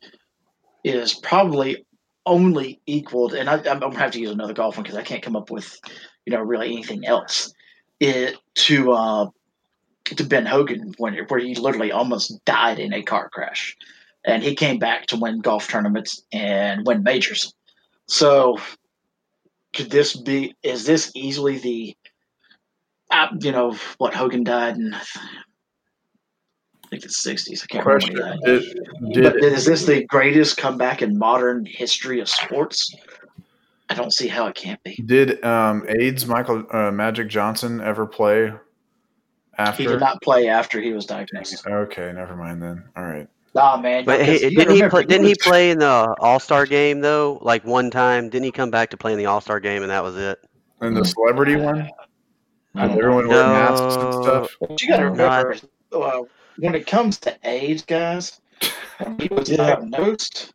is probably only equaled, and I, I'm gonna have to use another golf one because I can't come up with, you know, really anything else. It to uh, to Ben Hogan when where he literally almost died in a car crash, and he came back to win golf tournaments and win majors. So, could this be? Is this easily the? Uh, you know what Hogan died in. I think it's sixties. I can't Question: remember when he died. Did, But is this the greatest comeback in modern history of sports? I don't see how it can't be. did um, AIDS Michael uh, Magic Johnson ever play after? He did not play after he was diagnosed. Okay, never mind then. All right. Nah, man. But because he, you gotta didn't he play? Didn't he play in the All Star game though? Like one time, didn't he come back to play in the All Star game and that was it? And the celebrity one, I Did don't everyone wear masks and stuff. But you got to No, I- remember, uh, when it comes to age, guys, when he was Yeah. diagnosed,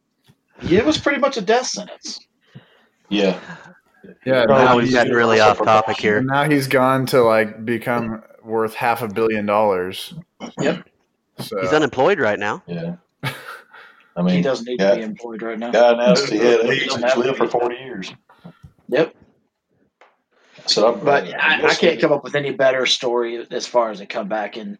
it was pretty much a death sentence. Yeah. Yeah, Probably Now now he's, gotten really off topic here. now he's gone to like become worth half a billion dollars. Yep. So He's unemployed right now. Yeah. I mean, he doesn't need yeah. to be employed right now. guy announced he had He and he's lived for be. 40 years. Yep. So I'm, But uh, I, I can't come up with any better story as far as a comeback, and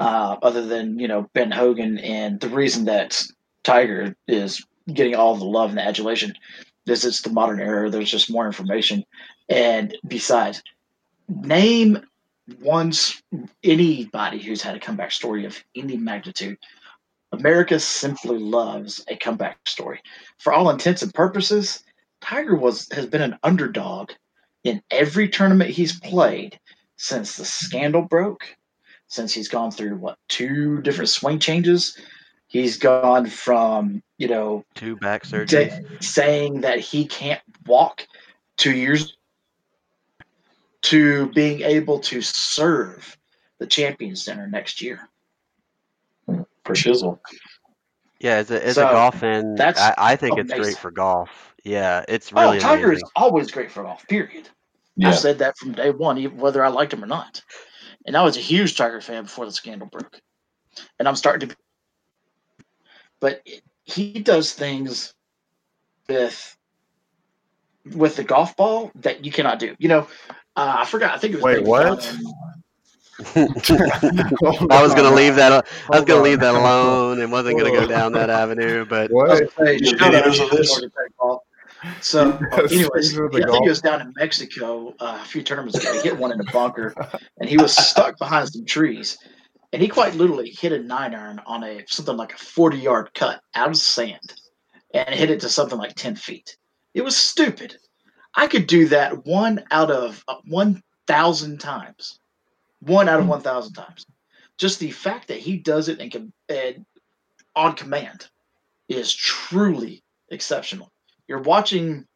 uh, other than you know Ben Hogan, and the reason that Tiger is getting all the love and the adulation this is the modern era. There's just more information, and besides, name once anybody who's had a comeback story of any magnitude. America simply loves a comeback story. For all intents and purposes, Tiger was has been an underdog in every tournament he's played since the scandal broke, since he's gone through what two different swing changes. He's gone from you know Two back surgeries. da- saying that he can't walk two years to being able to serve the Champions Center next year. for shizzle. Yeah, as a as So, a golf fan, that's I, I think it's great for golf. Yeah, it's oh, really oh, Tiger amazing. is always great for golf. Period. Yeah. I've said that from day one, even whether I liked him or not. And I was a huge Tiger fan before the scandal broke. And I'm starting to be. But he does things with with the golf ball that you cannot do. You know, uh, I forgot. I think it was Wait, maybe what? I was gonna leave that. I was gonna leave that alone and wasn't gonna go down that avenue. But What? gonna say, The shout out videos to of this? Georgia Tech golf. So, Yes, anyways, things with the I think golf. he was down in Mexico uh, a few tournaments ago. He hit one in a bunker, and he was stuck behind some trees. And he quite literally hit a nine iron on a something like a forty yard cut out of sand, and hit it to something like ten feet. It was stupid. I could do that one out of uh, one thousand times. One out of one thousand times. Just the fact that he does it and, com- and on command is truly exceptional. You're watching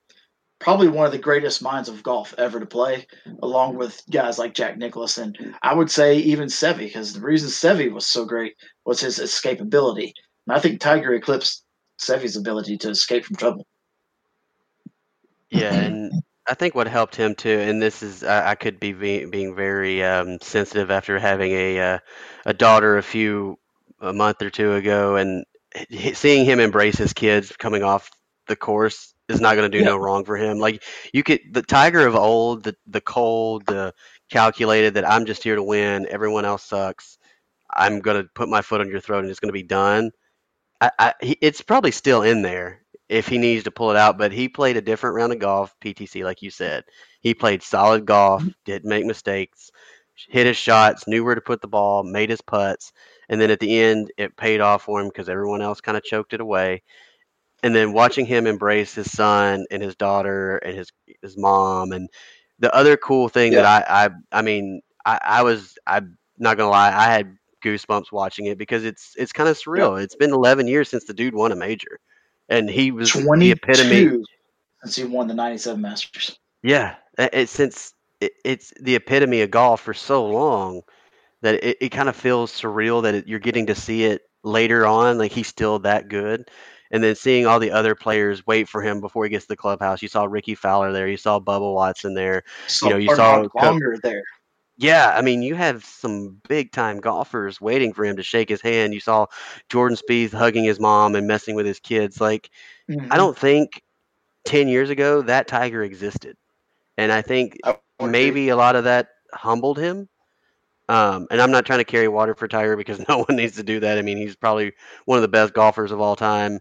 probably one of the greatest minds of golf ever to play, along with guys like Jack Nicklaus and I would say even Seve, because the reason Seve was so great was his escapability. And I think Tiger eclipsed Seve's ability to escape from trouble. yeah, and I think what helped him too, and this is I, I could be, be being very um, sensitive after having a uh, a daughter a few a month or two ago, and seeing him embrace his kids coming off the course is not going to do Yeah. no wrong for him. Like you could the Tiger of old, the the cold, the calculated that I'm just here to win. Everyone else sucks. I'm going to put my foot on your throat and it's going to be done. I, I, it's probably still in there if he needs to pull it out, but he played a different round of golf, PTC, like you said. He played solid golf, mm-hmm. didn't make mistakes, hit his shots, knew where to put the ball, made his putts, and then at the end, it paid off for him because everyone else kind of choked it away. And then watching him embrace his son and his daughter and his his mom and the other cool thing that I, I I mean I, I was I'm not gonna lie I had goosebumps watching it because it's it's kind of surreal. It's been 11 years since the dude won a major, and he was the epitome. 22. since he won the '97 Masters. Yeah, it, since it, it's the epitome of golf for so long that it, it kind of feels surreal that it, you're getting to see it later on. Like he's still that good. And then seeing all the other players wait for him before he gets to the clubhouse. You saw Rickie Fowler there. You saw Bubba Watson there. So you know, you saw longer there. Yeah, I mean, you have some big time golfers waiting for him to shake his hand. You saw Jordan Spieth hugging his mom and messing with his kids. Like, mm-hmm. I don't think 10 years ago that Tiger existed. And I think maybe a lot of that humbled him. Um, and I'm not trying to carry water for Tiger because no one needs to do that. I mean, he's probably one of the best golfers of all time.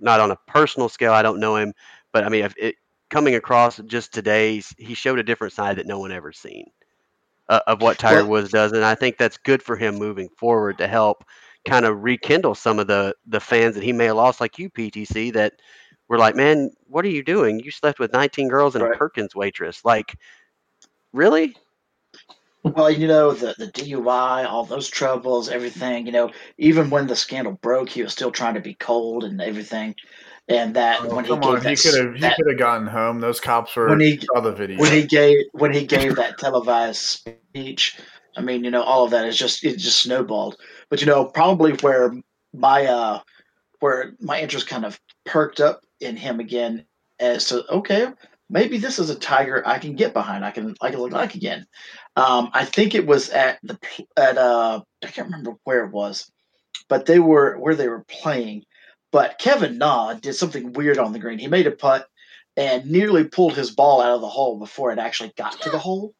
Not on a personal scale, I don't know him, but I mean, if it coming across just today, he showed a different side that no one ever seen uh, of what Tiger Woods does, and I think that's good for him moving forward to help kind of rekindle some of the the fans that he may have lost, like you, PTC, that were like, "Man, what are you doing? You slept with 19 girls and right. a Perkins waitress. Like, really?" Well, you know, the, the DUI, all those troubles, everything, you know, even when the scandal broke, he was still trying to be cold and everything. And that oh, when he gave on, that, he could have he could have gotten home. Those cops were when he saw the video. When he gave when he gave that televised speech, I mean, you know, all of that is just it just snowballed. But you know, probably where my uh where my interest kind of perked up in him again as to okay, maybe this is a tiger I can get behind. I can I can look like again. Um, I think it was at the at uh I can't remember where it was, but they were where they were playing. But Kevin Na did something weird on the green. He made a putt and nearly pulled his ball out of the hole before it actually got to the hole.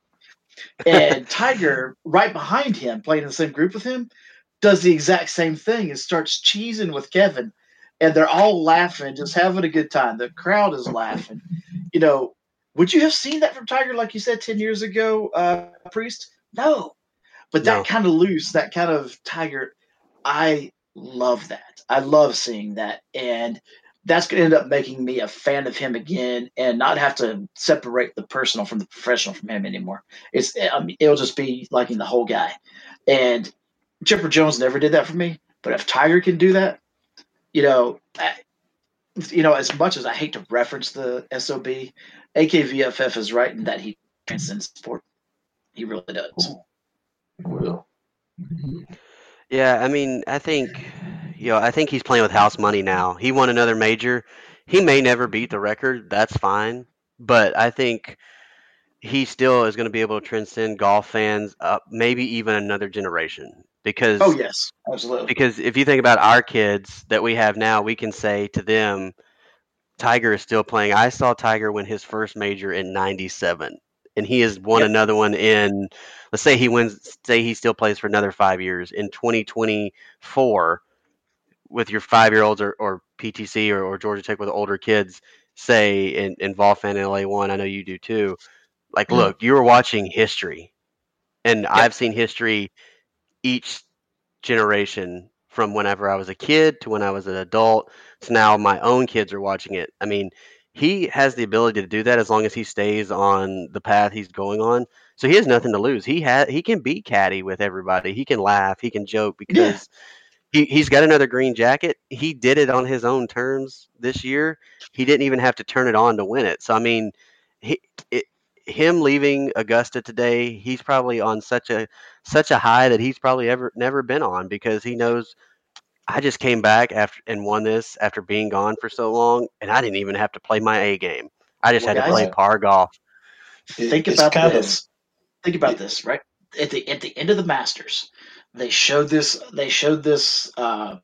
And Tiger, right behind him, playing in the same group with him, does the exact same thing and starts cheesing with Kevin. And they're all laughing, just having a good time. The crowd is laughing. You know, would you have seen that from Tiger, like you said 10 years ago, uh, Priest? No. But that no. kind of loose, that kind of Tiger, I love that. I love seeing that. And that's going to end up making me a fan of him again and not have to separate the personal from the professional from him anymore. It's, I mean, it'll just be liking the whole guy. And Chipper Jones never did that for me. But if Tiger can do that, you know, I, you know, as much as I hate to reference the SOB, AKVFF is right in that he transcends sport. He really does. Will. Yeah, I mean, I think, you know, I think he's playing with house money now. He won another major. He may never beat the record. That's fine. But I think he still is going to be able to transcend golf fans up maybe even another generation because oh yes absolutely because if you think about our kids that we have now we can say to them tiger is still playing i saw tiger win his first major in 97 and he has won yep. another one in let's say he wins say he still plays for another five years in 2024 with your five year olds or, or ptc or, or georgia tech with older kids say in, in Volfan in la1 i know you do too like mm-hmm. look you were watching history and yep. i've seen history each generation from whenever I was a kid to when I was an adult to now my own kids are watching it. I mean, he has the ability to do that as long as he stays on the path he's going on. So he has nothing to lose. He has he can be catty with everybody. He can laugh. He can joke because yeah. he he's got another green jacket. He did it on his own terms this year. He didn't even have to turn it on to win it. So I mean, he it, him leaving Augusta today, he's probably on such a such a high that he's probably ever never been on because he knows I just came back after and won this after being gone for so long, and I didn't even have to play my A game. I just well, had to play par golf. Think it's about this. Of, Think about it, this, right? At the at the end of the Masters, they showed this. They showed this uh,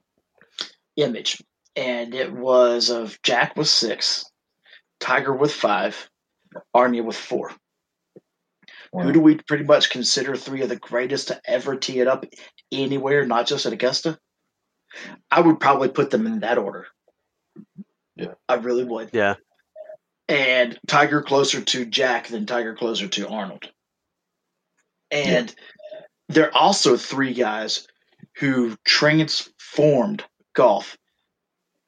image, and it was of Jack with six, Tiger with five, Arnie with four. Wow. Who do we pretty much consider three of the greatest to ever tee it up anywhere, not just at Augusta? I would probably put them in that order. Yeah. I really would. Yeah. And Tiger closer to Jack than Tiger closer to Arnold. And yeah. there are also three guys who transformed golf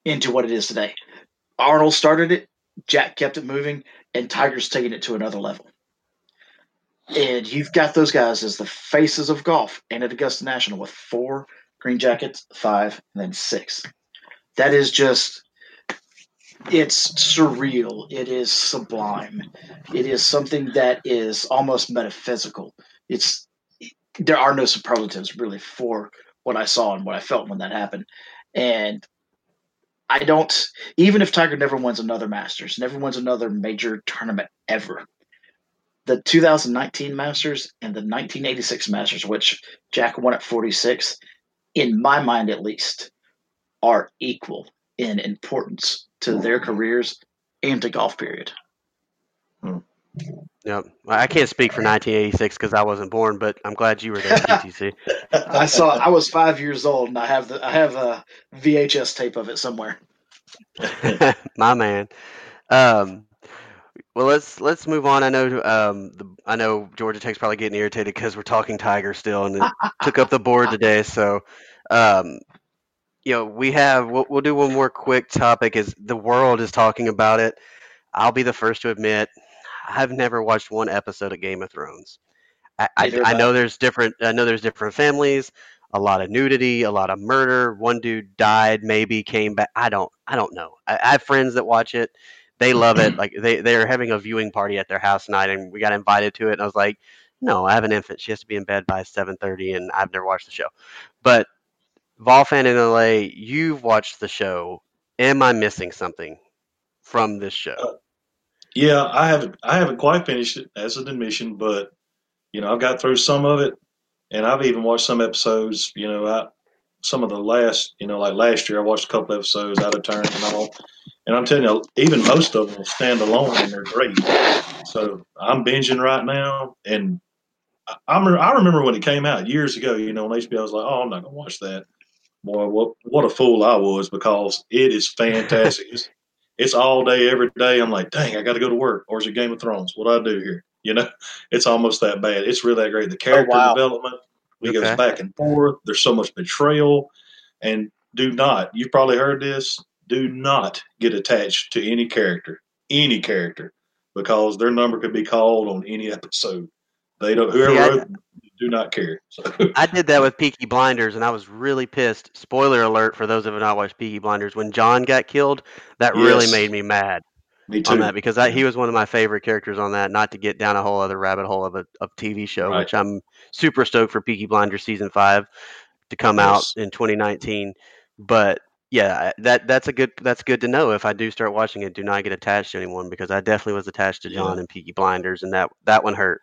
into what it is today. Arnold started it, Jack kept it moving, and Tiger's taking it to another level. And you've got those guys as the faces of golf and at Augusta National with four green jackets, five, and then six. That is just it's surreal. It is sublime. It is something that is almost metaphysical. It's there are no superlatives really for what I saw and what I felt when that happened. And I don't even if Tiger never wins another Masters, never wins another major tournament ever. The 2019 Masters and the 1986 Masters, which Jack won at 46, in my mind at least, are equal in importance to their careers and to golf period. Yep. I can't speak for 1986 because I wasn't born, but I'm glad you were there, PTC. I saw. I was five years old, and I have the. I have a VHS tape of it somewhere. My man. Um, well, let's let's move on. I know um, the, I know Georgia Tech's probably getting irritated because we're talking Tiger still, and it took up the board today. So, um, you know, we have we'll, we'll do one more quick topic. Is the world is talking about it? I'll be the first to admit I've never watched one episode of Game of Thrones. I, I, I know there's different. I know there's different families, a lot of nudity, a lot of murder. One dude died, maybe came back. I don't. I don't know. I, I have friends that watch it. They love it. Like they they are having a viewing party at their house tonight, and we got invited to it. And I was like, no, I have an infant. She has to be in bed by seven thirty, and I've never watched the show. But Volfan in LA, you've watched the show. Am I missing something from this show? Uh, yeah, I haven't I haven't quite finished it as an admission, but you know I've got through some of it, and I've even watched some episodes. You know, I some of the last you know like last year I watched a couple episodes out of turn and all, and I'm telling you, even most of them stand alone and they're great. So I'm binging right now, and I, I'm I remember when it came out years ago. You know, on HBO, I was like, oh, I'm not gonna watch that. Boy, what what a fool I was because it is fantastic. it's, it's all day, every day. I'm like, dang, I got to go to work. Or is it Game of Thrones? What do I do here? You know, it's almost that bad. It's really that great. The oh, character wow. development, it Okay. goes back and forth. There's so much betrayal. And do not, you've probably heard this, do not get attached to any character, any character, because their number could be called on any episode. They don't, whoever I- wrote, do not care. So, I did that with Peaky Blinders, and I was really pissed. Spoiler alert for those of you who have not watched Peaky Blinders. When John got killed, that really made me mad me too. on that because I, he was one of my favorite characters on that. Not to get down a whole other rabbit hole of a of TV show, Right. which I'm super stoked for Peaky Blinders season five to come out in 2019. But yeah, that that's a good that's good to know. If I do start watching it, do not get attached to anyone because I definitely was attached to Yeah. John and Peaky Blinders, and that that one hurt.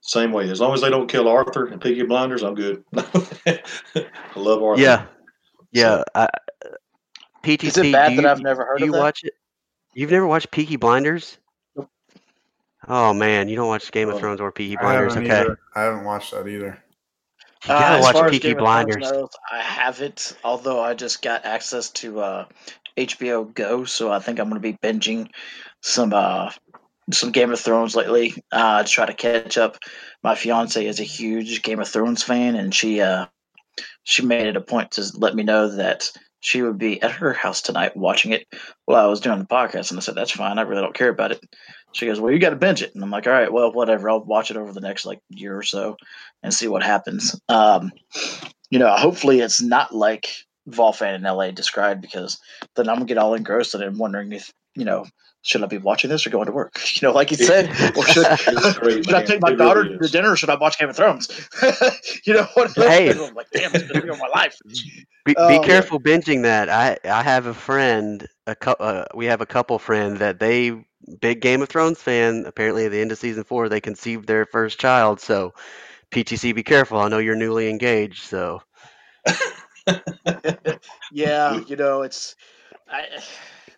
Same way. As long as they don't kill Arthur and Peaky Blinders, I'm good. I love Arthur. Yeah, yeah. I, PTC, Is it bad do that I've never heard you of that? watch it? You've never watched Peaky Blinders? Nope. Oh man, you don't watch Game of Oh, Thrones or Peaky Blinders, haven't okay? either. I haven't watched that either. You Uh, gotta far watch Peaky Game of Thrones Blinders. goes, I haven't, although I just got access to uh, HBO Go, so I think I'm going to be binging some uh, some Game of Thrones lately uh, to try to catch up. My fiance is a huge Game of Thrones fan, and she uh, she made it a point to let me know that she would be at her house tonight watching it while I was doing the podcast. And I said, "That's fine. I really don't care about it." She goes, "Well, you got to binge it," and I'm like, "All right, well, whatever. I'll watch it over the next like year or so and see what happens." Um, you know, hopefully it's not like Volfan in LA described because then I'm gonna get all engrossed in it and wondering if you know should I be watching this or going to work? You know, like you said, or should, great, should I take my It daughter really to dinner or should I watch Game of Thrones? you know what? Hey. I'm like, damn, it's been of my life. Be, be yeah. careful binging that. I I have a friend, a cou- uh, we have a couple friend that they big Game of Thrones fan. Apparently, at the end of season four, they conceived their first child. So, PTC, be careful. I know you're newly engaged, so yeah, you know, it's, I,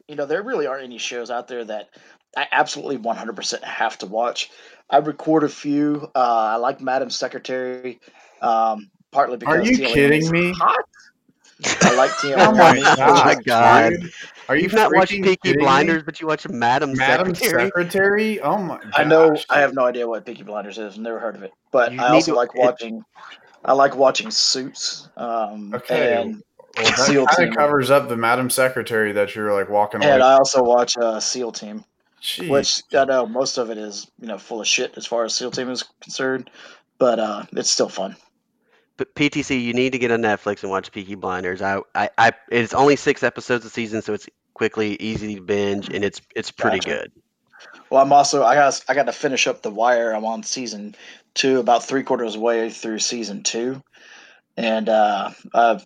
you know, there really aren't any shows out there that I absolutely 100% have to watch. I record a few. Uh, I like Madam Secretary, um, partly because Are you Téa kidding me? Hot. I like Téa Oh my Leoni. Oh my god! God. Are you you've not watching freaking Peaky kidding? Blinders, but you watch Madam, Madam Secretary. Secretary? Oh my! I know. I have no idea what Peaky Blinders is. Never heard of it. But You I also to- like it- watching. I like watching Suits. Um, Okay, And Well, SEAL that kind Team. of covers up the Madam Secretary that you're like walking and away. I also watch uh, SEAL Team, Jeez. which I know most of it is you know full of shit as far as SEAL Team is concerned, but uh, it's still fun. PTC, you need to get on Netflix and watch Peaky Blinders. I, I, I, it's only six episodes a season, so it's quickly, easy to binge, and it's it's pretty Gotcha. good. Well, I'm also I got I got to finish up The Wire. I'm on season two, about three quarters way through season two, and uh, uh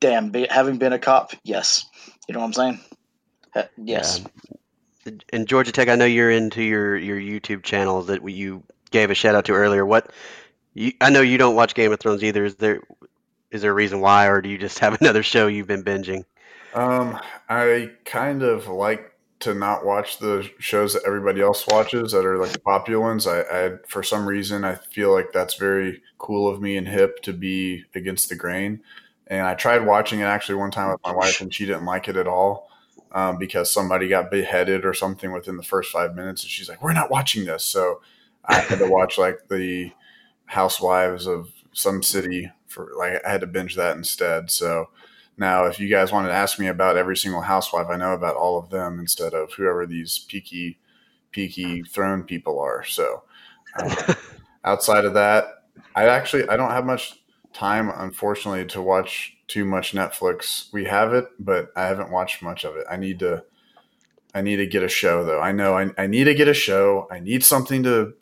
damn, be, having been a cop, yes, you know what I'm saying? Uh, yes, Yeah. And Georgia Tech, I know you're into your your YouTube channels that you gave a shout out to earlier. What you, I know you don't watch Game of Thrones either. Is there is there a reason why, or do you just have another show you've been binging? Um, I kind of like to not watch the shows that everybody else watches that are like the popular ones. I, I for some reason I feel like that's very cool of me and hip to be against the grain. And I tried watching it actually one time with my wife, and she didn't like it at all um, because somebody got beheaded or something within the first five minutes, and she's like, "We're not watching this." So I had to watch like the Housewives of some city for like I had to binge that instead. So now, if you guys wanted to ask me about every single housewife, I know about all of them instead of whoever these peaky, peaky throne people are. So, um, outside of that, I actually I don't have much time, unfortunately, to watch too much Netflix. We have it, but I haven't watched much of it. I need to. I need to get a show though. I know I, I need to get a show. I need something to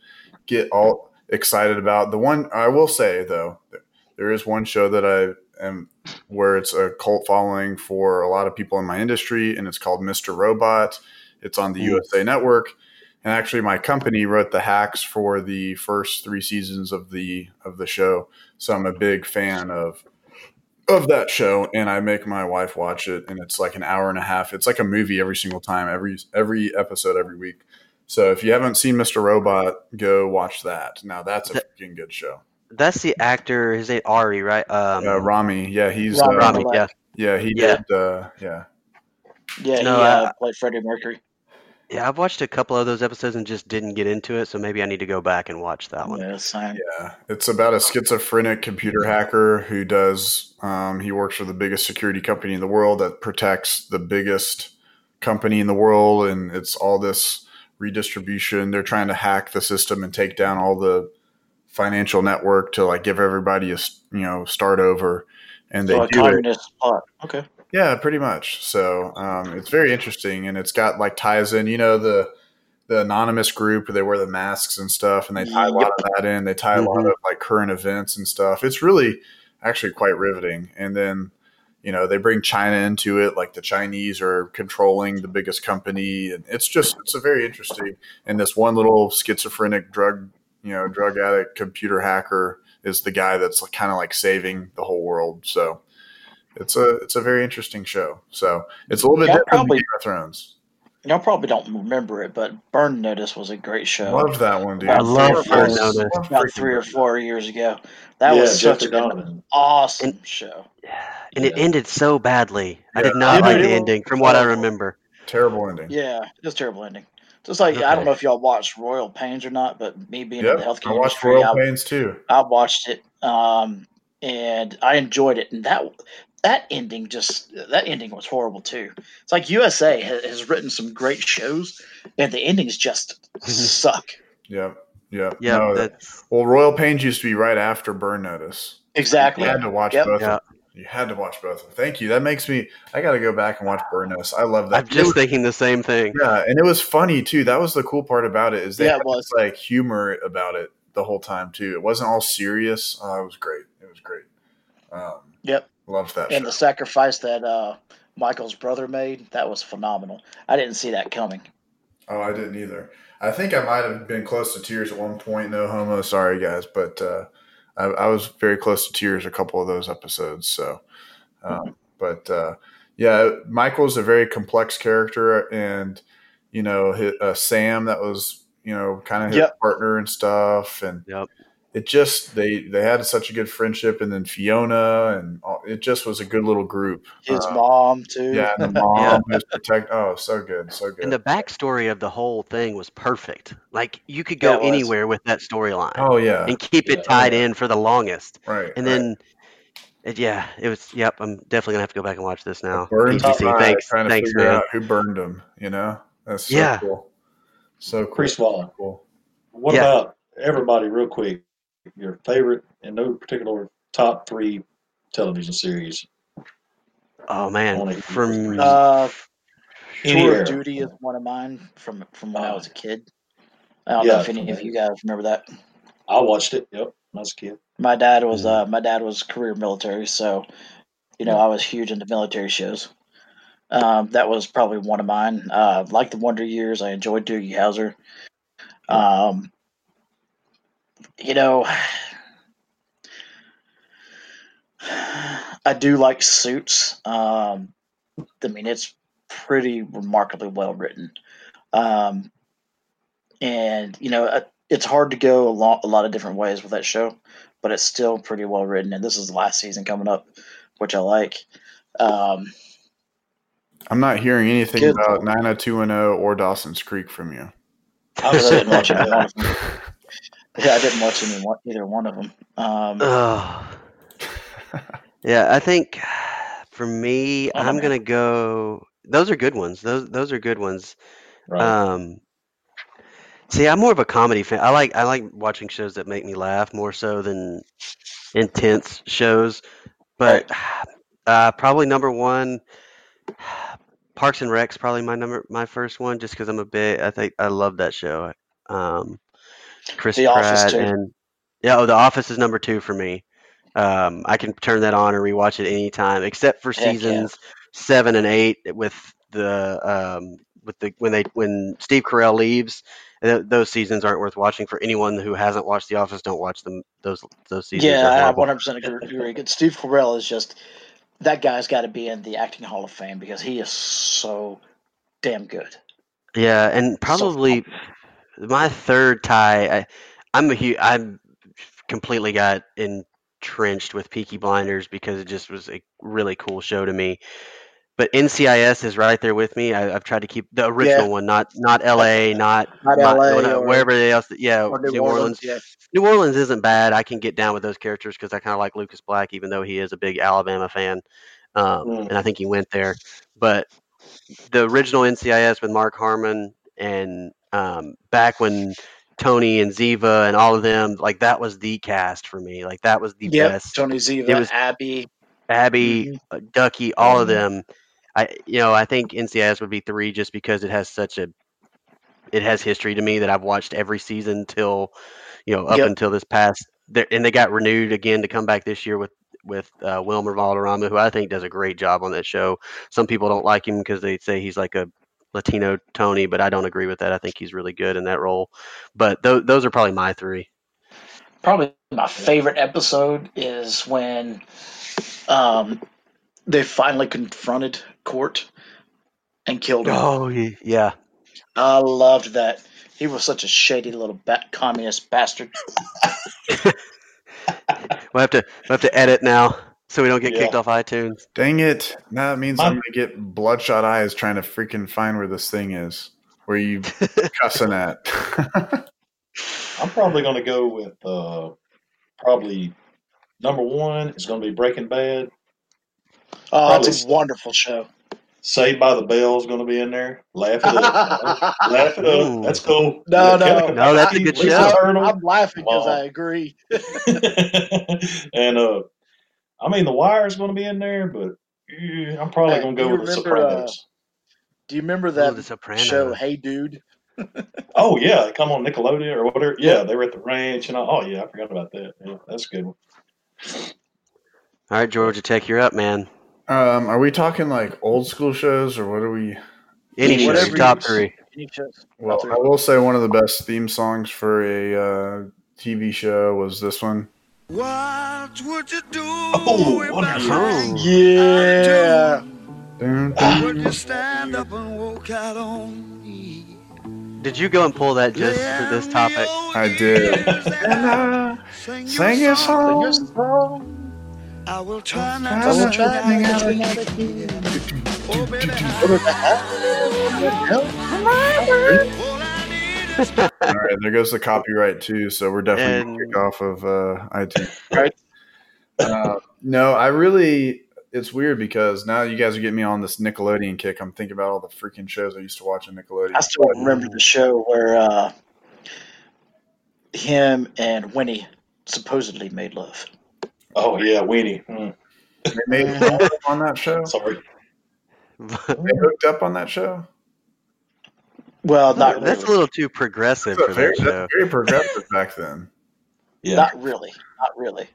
get all excited about. The one I will say though, there is one show that I am where it's a cult following for a lot of people in my industry, and it's called Mr. Robot. It's on the hmm. USA Network, and actually, my company wrote the hacks for the first three seasons of the of the show. So I'm a big fan of of that show, and I make my wife watch it, and it's like an hour and a half. It's like a movie every single time, every every episode every week. So if you haven't seen Mr. Robot, go watch that. Now that's a freaking good show. That's the actor. His name Ari, right? Um, Uh, Rami, yeah, he's Rami uh, Rami, yeah, yeah, he Yeah. did, uh, yeah. yeah, No, he uh, uh, played Freddie Mercury. yeah. I've watched a couple of those episodes and just didn't get into it. So maybe I need to go back and watch that one. Yeah, same. Yeah, it's about a schizophrenic computer hacker who does. Um, he works for the biggest security company in the world that protects the biggest company in the world, and it's all this redistribution. They're trying to hack the system and take down all the financial network to like give everybody a you know start over, and they So do it. plot. Okay. Yeah, pretty much. So um, it's very interesting, and it's got like ties in. You know the the anonymous group where they wear the masks and stuff, and they tie a lot of that in. They tie a lot Mhm. of like current events and stuff. It's really actually quite riveting. And then you know they bring China into it, like the Chinese are controlling the biggest company, and it's just it's a very interesting. And this one little schizophrenic drug you know drug addict computer hacker is the guy that's kind of like saving the whole world. So it's a it's a very interesting show. So it's a little bit Yeah, different probably- than Game of Thrones. Y'all probably don't remember it, but Burn Notice was a great show. Love that one, dude. I love Love Burn. Notice. About three or four years ago. That yeah, was such Jeffrey an awesome And- show. And it ended so badly. I did not Yeah, like the it ending, from what I remember. Terrible ending. Yeah, it was terrible ending. Just like I don't know if y'all watched Royal Pains or not, but me being in Yep. the healthcare I watched industry, Royal I, Pains too. I watched it, um, and I enjoyed it. And that that ending just that ending was horrible too. It's like USA has, has written some great shows, and the endings just suck. Yeah, yeah, Yeah, No, that's well, Royal Pains used to be right after Burn Notice. Exactly. You had to watch Yep. both. Yeah. Of them. You had to watch both. of them. Thank you. That makes me. I got to go back and watch Burn Notice. I love that. I'm just thinking the same thing. Yeah, and it was funny too. That was the cool part about it is they Yeah, had it was. this, like humor about it the whole time too. It wasn't all serious. Oh, it was great. It was great. Um, Yep. Loved that And show. the sacrifice that uh, Michael's brother made, that was phenomenal. I didn't see that coming. Oh, I didn't either. I think I might have been close to tears at one point. No homo. Sorry, guys, but uh, I, I was very close to tears a couple of those episodes. So, um, but uh, yeah, Michael's a very complex character, and you know, his, uh, Sam that was you know kind of his Yep. partner and stuff, and Yep. It just they they had such a good friendship, and then Fiona, and all, it just was a good little group. His Uh, mom too. yeah, and the mom who's protect. Oh, so good, so good. And the backstory of the whole thing was perfect. Like you could go it was. anywhere with that storyline oh yeah, and keep it Yeah. tied in for the longest. right. And right. then, it, yeah, it was. Yep, I'm definitely gonna have to go back and watch this now. burned thanks, trying to thanks, figure man. out who burned him. You know, that's so Yeah. cool. So cool. Priest Vol. cool. What Yeah. about everybody, real quick? Your favorite, in no particular top three television series? Oh man, from. Uh, Tour of Duty is one of mine from from when I Uh, was a kid. I don't know if any of you guys remember that. I watched it. Yep, when I was a kid. My dad was uh my dad was career military, so you know Yeah. I was huge into military shows. Um, that was probably one of mine. Uh, like the Wonder Years, I enjoyed Doogie Howser. Um, you know, I do like Suits. Um, I mean, it's pretty remarkably well written. Um, and you know, it's hard to go a lot, a lot of different ways with that show, but it's still pretty well written. And this is the last season coming up, which I like. Um, I'm not hearing anything about 90210 or Dawson's Creek from you. I didn't watch either one of them. Yeah, I didn't watch any one, either one of them. Um, Oh. yeah, I think for me, I'm know. gonna go. Those are good ones. Those those are good ones. Right. Um, see, I'm more of a comedy fan. I like I like watching shows that make me laugh more so than intense shows. But uh, probably number one, Parks and Rec's probably my number my first one, just because I'm a bit. I think I love that show. Um, Chris The Office, Pratt and yeah, oh, The Office is number two for me. Um, I can turn that on and rewatch it anytime, except for Heck yeah. seasons seven and eight with the um, with the when they when Steve Carell leaves. th- Those seasons aren't worth watching for anyone who hasn't watched The Office. Don't watch them. Those those seasons. yeah, I 100% agree. agree. Steve Carell is just that guy's got to be in the acting Hall of Fame because he is so damn good. Yeah, and probably my third tie. I, I'm a huge. I'm completely got entrenched with Peaky Blinders because it just was a really cool show to me. But NCIS is right there with me. I, I've tried to keep the original Yeah. one, not not LA, not, Not not- LA what- or- wherever else. Yeah, Or New, Orleans. Yeah. New Orleans isn't bad. I can get down with those characters because I kind of like Lucas Black, even though he is a big Alabama fan, um, Mm. and I think he went there. But the original NCIS with Mark Harmon and um, back when Tony and Ziva and all of them, like that was the cast for me. Like that was the Yep. best. Tony Ziva, It was- Abby. Abby, Mhm. uh, Ducky, all of Mhm. them. I you know I think NCIS would be three just because it has such a it has history to me that I've watched every season till you know up Yep. until this past there, and they got renewed again to come back this year with with uh, Wilmer Valderrama who I think does a great job on that show. Some people don't like him because they say he's like a Latino Tony, but I don't agree with that. I think he's really good in that role. But th- those are probably my three. Probably my favorite episode is when um, they finally confronted Kort and killed him. Oh ye- yeah, I loved that. He was such a shady little ba- communist bastard. we'll have to we'll have to edit now so we don't get Yeah. kicked off iTunes. Dang it. That means My- I'm going to get bloodshot eyes trying to freaking find where this thing is. Where you cussing at? I'm probably going to go with uh, probably number one is going to be Breaking Bad. Oh, it's Probably- a wonderful show. Saved by the Bell is going to be in there. Laugh it up. Laugh it Ooh. That's cool. No, no. Kevin No, that's a good Lisa show. Turtle. I'm laughing because I agree. and uh, I mean, The Wire is going to be in there, but eh, I'm probably going to go you with The remember, uh, Sopranos. Do you remember Oh, that The Sopranos. show, Hey Dude? Oh yeah, they come on Nickelodeon or whatever. Yeah, they were at the ranch and all. Oh yeah, I forgot about that. Yeah, that's a good one. All right, Georgia Tech, you're up, man. um, are we talking like old school shows or what are we? Any show, top you- three. Well, I will say one of the best theme songs for a uh, TV show was this one. What would you do Oh, if I wonderful. Yeah. Dun, out? Would you stand up and walk out on me? Did you go and pull that just for this topic? I did. And I Sing sang your a song. song. I will try not to sing out to again. Oh, baby, all I need is All right, there goes the copyright too. So we're definitely And- kick off of uh, iTunes. Right. Uh, no, I really. It's weird because now you guys are getting me on this Nickelodeon kick. I'm thinking about all the freaking shows I used to watch on Nickelodeon. I still remember the show where uh, him and Winnie supposedly made love. Oh yeah, Weenie. Mm, They made love on that show. sorry. They hooked up on that show. Well, not That's a little too progressive That's for very, that show. that's very progressive back then. Yeah. Not really. Not really.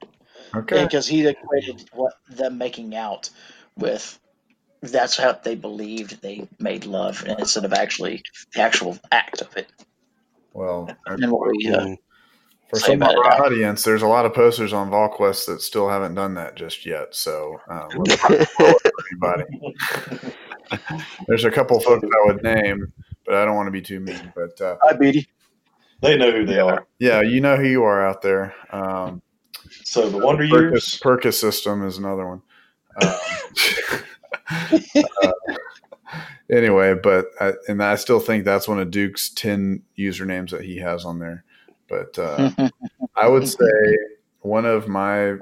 Okay. Because he equated what them making out with that's how they believed they made love instead of actually the actual act of it. Well, And what we, uh, Mm. for some of our audience, there's a lot of posters on VolQuest that still haven't done that just yet. So, we're not gonna spoil it for anybody. There's a couple folks I would name, but I don't want to be too mean. But uh, Hi, Beatty. They know who they are. yeah, you know who you are out there. Um, So the Wonder Perkis, Years. Perkis system is another one. Um, uh, anyway, but I, and I still think that's one of Duke's ten usernames that he has on there. But uh, I would say one of my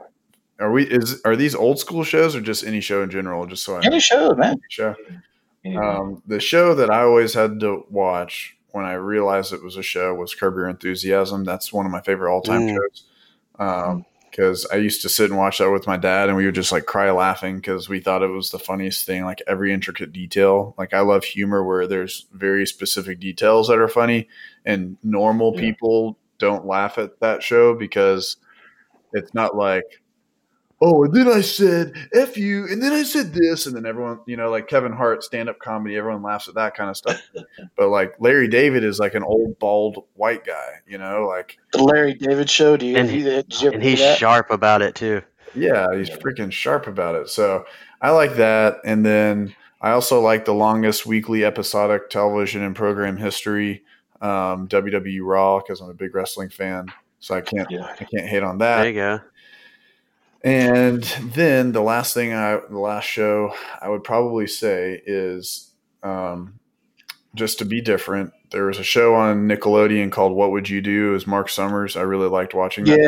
are we is are these old school shows or just any show in general? Just so I know. Any show, man. show. Um, the show that I always had to watch when I realized it was a show was Curb Your Enthusiasm. That's one of my favorite all time Mm. shows. Um, because I used to sit and watch that with my dad, and we would just like cry laughing because we thought it was the funniest thing. Like every intricate detail. Like I love humor where there's very specific details that are funny, and normal Yeah. people don't laugh at that show because it's not like, oh, and then I said F you, and then I said this, and then everyone, you know, like Kevin Hart stand up comedy, everyone laughs at that kind of stuff. but like Larry David is like an old, bald, white guy, you know, like, The Larry David Show. Do you, And have you, did you And he's that? sharp about it too. yeah, he's freaking sharp about it. So I like that. And then I also like the longest weekly episodic television and program history, um, WWE Raw, because I'm a big wrestling fan. So I can't, Yeah. I can't hate on that. There you go. And then the last thing I, the last show I would probably say is um, just to be different. There was a show on Nickelodeon called "What Would You Do?" as Marc Summers. I really liked watching that.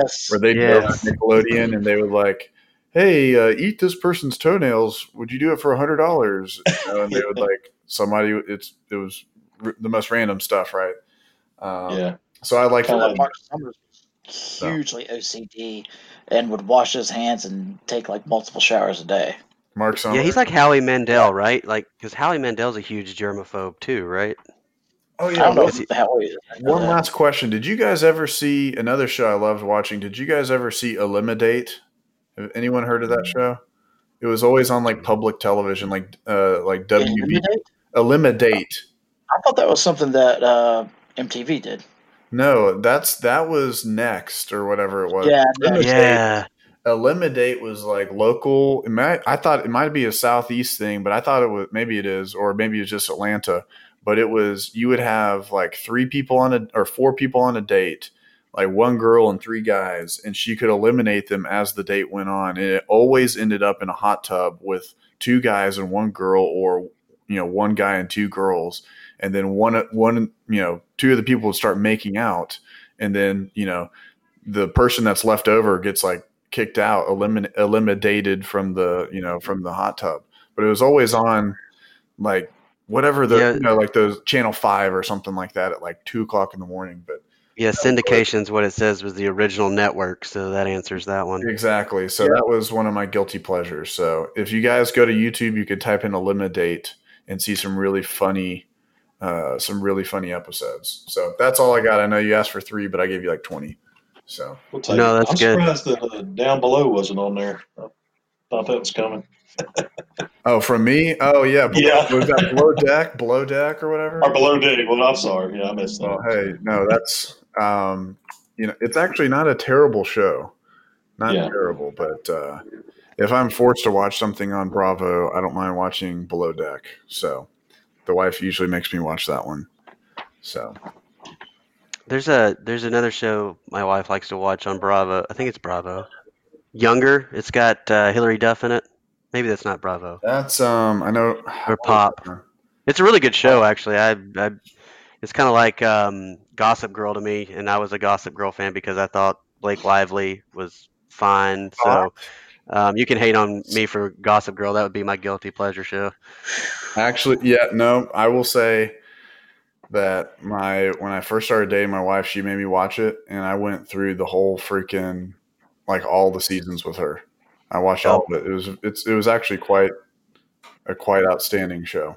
Yes. Where they Yes. go on Nickelodeon and they would like, "Hey, uh, eat this person's toenails. Would you do it for a hundred dollars?" You know, and they would like somebody. It's it was r- the most random stuff, right? Um, yeah. So I like Kind of that. Marc Summers was hugely OCD and would wash his hands and take like multiple showers a day. Marc Summers. Yeah, he's like Howie Mandel, right? Like, because Howie Mandel's a huge germaphobe too, right? oh I yeah. don't know Is he- how he is. One last question. Did you guys ever see another show I loved watching? Did you guys ever see Elimidate? Have anyone heard of that show? It was always on like public television, like uh like WB Elimidate? Elimidate. I thought that was something that uh, MTV did. No, that's that was next or whatever it was. Yeah, Elimidate, Yeah. Elimidate was like local. Might, I thought it might be a southeast thing, but I thought it was maybe it is, or maybe it's just Atlanta. But it was you would have like three people on a or four people on a date, like one girl and three guys, and she could eliminate them as the date went on. And it always ended up in a hot tub with two guys and one girl, or you know one guy and two girls, and then one one you know two of the people would start making out, and then you know the person that's left over gets like kicked out, elimin- eliminated from the you know from the hot tub. But it was always on like whatever the Yeah. you know like the channel five or something like that at like two o'clock in the morning. But Yeah, syndication's what it says was the original network, so that answers that one. exactly, so that was one of my guilty pleasures. So if you guys go to YouTube, you could type in Elimidate and see some really funny. Uh, some really funny episodes. So that's all I got. I know you asked for three, but I gave you like twenty. So We'll take No, it. that's I'm good. surprised that uh, down below wasn't on there. I thought that was coming. oh, from me, oh yeah, below, Yeah. was that below deck, below deck or whatever? Or below deck. Well, I'm sorry. Yeah, I missed that. Well, hey, no, that's um, you know, it's actually not a terrible show, not Yeah. terrible, but uh, if I'm forced to watch something on Bravo, I don't mind watching Below Deck. So the wife usually makes me watch that one. So There's a there's another show my wife likes to watch on Bravo. I think it's Bravo. Younger. It's got uh, Hilary Duff in it. Maybe that's not Bravo. that's um, I know Or Pop. It's a really good show, actually. I, I it's kind of like um, Gossip Girl to me, and I was a Gossip Girl fan because I thought Blake Lively was fine. So um, you can hate on me for Gossip Girl. That would be my guilty pleasure show. Actually, yeah, no, I will say that my when I first started dating my wife, she made me watch it, and I went through the whole freaking like all the seasons with her. I watched all of it. It was it's it was actually quite a quite outstanding show.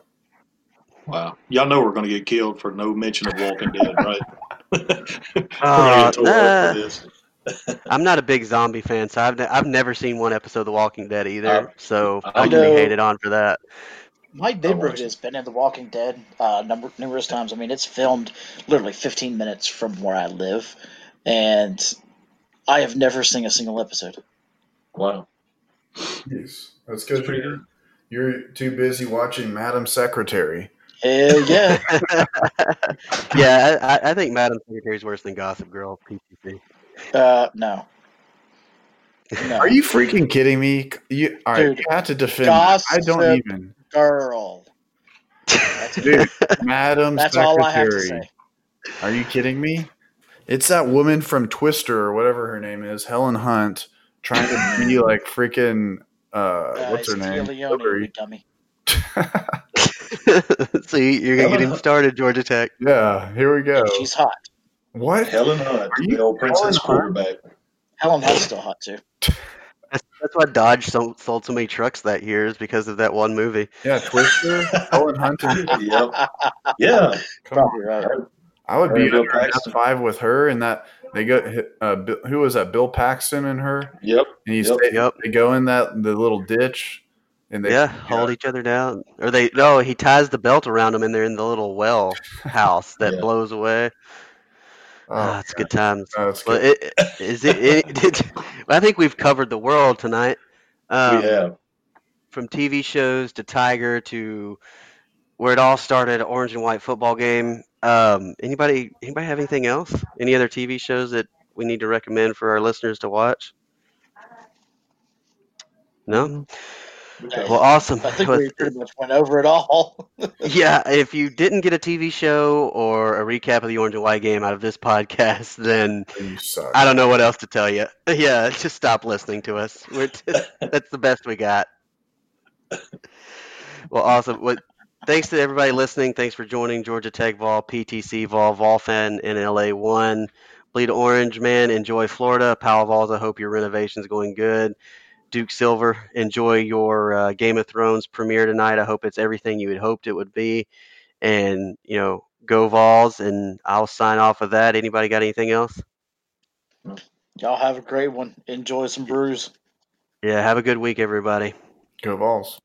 Wow. Y'all know we're going to get killed for no mention of Walking Dead, right? we're going to Uh, get tore up nah. For this. I'm not a big zombie fan, so I've ne- I've never seen one episode of The Walking Dead either. Uh, so I I can be know. hated on for that. My neighborhood has been in The Walking Dead uh, number numerous times. I mean, it's filmed literally 15 minutes from where I live, and I have never seen a single episode. Wow. Jeez. That's It's good. pretty You're, good. you're too busy watching Madam Secretary. Hell yeah! yeah, I, I think Madam Secretary is worse than Gossip Girl. PCC. Uh, no, no, Are you freaking kidding me? You, all right, Dude, you have to defend. I don't even. girl. That's, Dude, Madam that's Secretary. all I have to say. Are you kidding me? It's that woman from Twister or whatever her name is, Helen Hunt, trying to be like freaking uh, Uh, what's her name? Leoni, you dummy. See, you're gonna get started, Georgia Tech. yeah, here we go. She's hot. What? Helen Hunt, Are you the old princess Helen Hunt? quarterback. Helen Hunt's still hot too. That's, that's why Dodge sold, sold so many trucks that year is because of that one movie. Yeah, Twister. Helen Hunt. Yep. Yeah. come on. Probably right. I would Or be Bill under an Paxton. F5 with her, and that they go. Uh, who was that? Bill Paxton and her, Yep. and you Yep. stay, Yep. they go in that the little ditch, and they yeah, hold each other down. Or they no, he ties the belt around them and they're in the little well house that Yeah. blows away. Oh, Ah, it's good times. oh, that's Well, good. it, is it, it, it, I think we've covered the world tonight. Um, we have. From TV shows to Tiger to where it all started, orange and white football game. Um, anybody, anybody have anything else? Any other TV shows that we need to recommend for our listeners to watch? No. Okay. Well, awesome. I think we pretty much went over it all. yeah, if you didn't get a TV show or a recap of the orange and white game out of this podcast, then I don't know what else to tell you. Yeah, just stop listening to us. We're that's the best we got. Well, awesome. Well, thanks to everybody listening. Thanks for joining Georgia Tech Vol, PTC Vol, Volfan, and LA One. Bleed Orange, man. Enjoy Florida. Powell Vols, I hope your renovation's going good. Duke Silver, enjoy your uh, Game of Thrones premiere tonight. I hope it's everything you had hoped it would be. And, you know, go Vols. And I'll sign off with that. Anybody got anything else? Y'all have a great one. Enjoy some brews. Yeah, have a good week, everybody. Go Vols.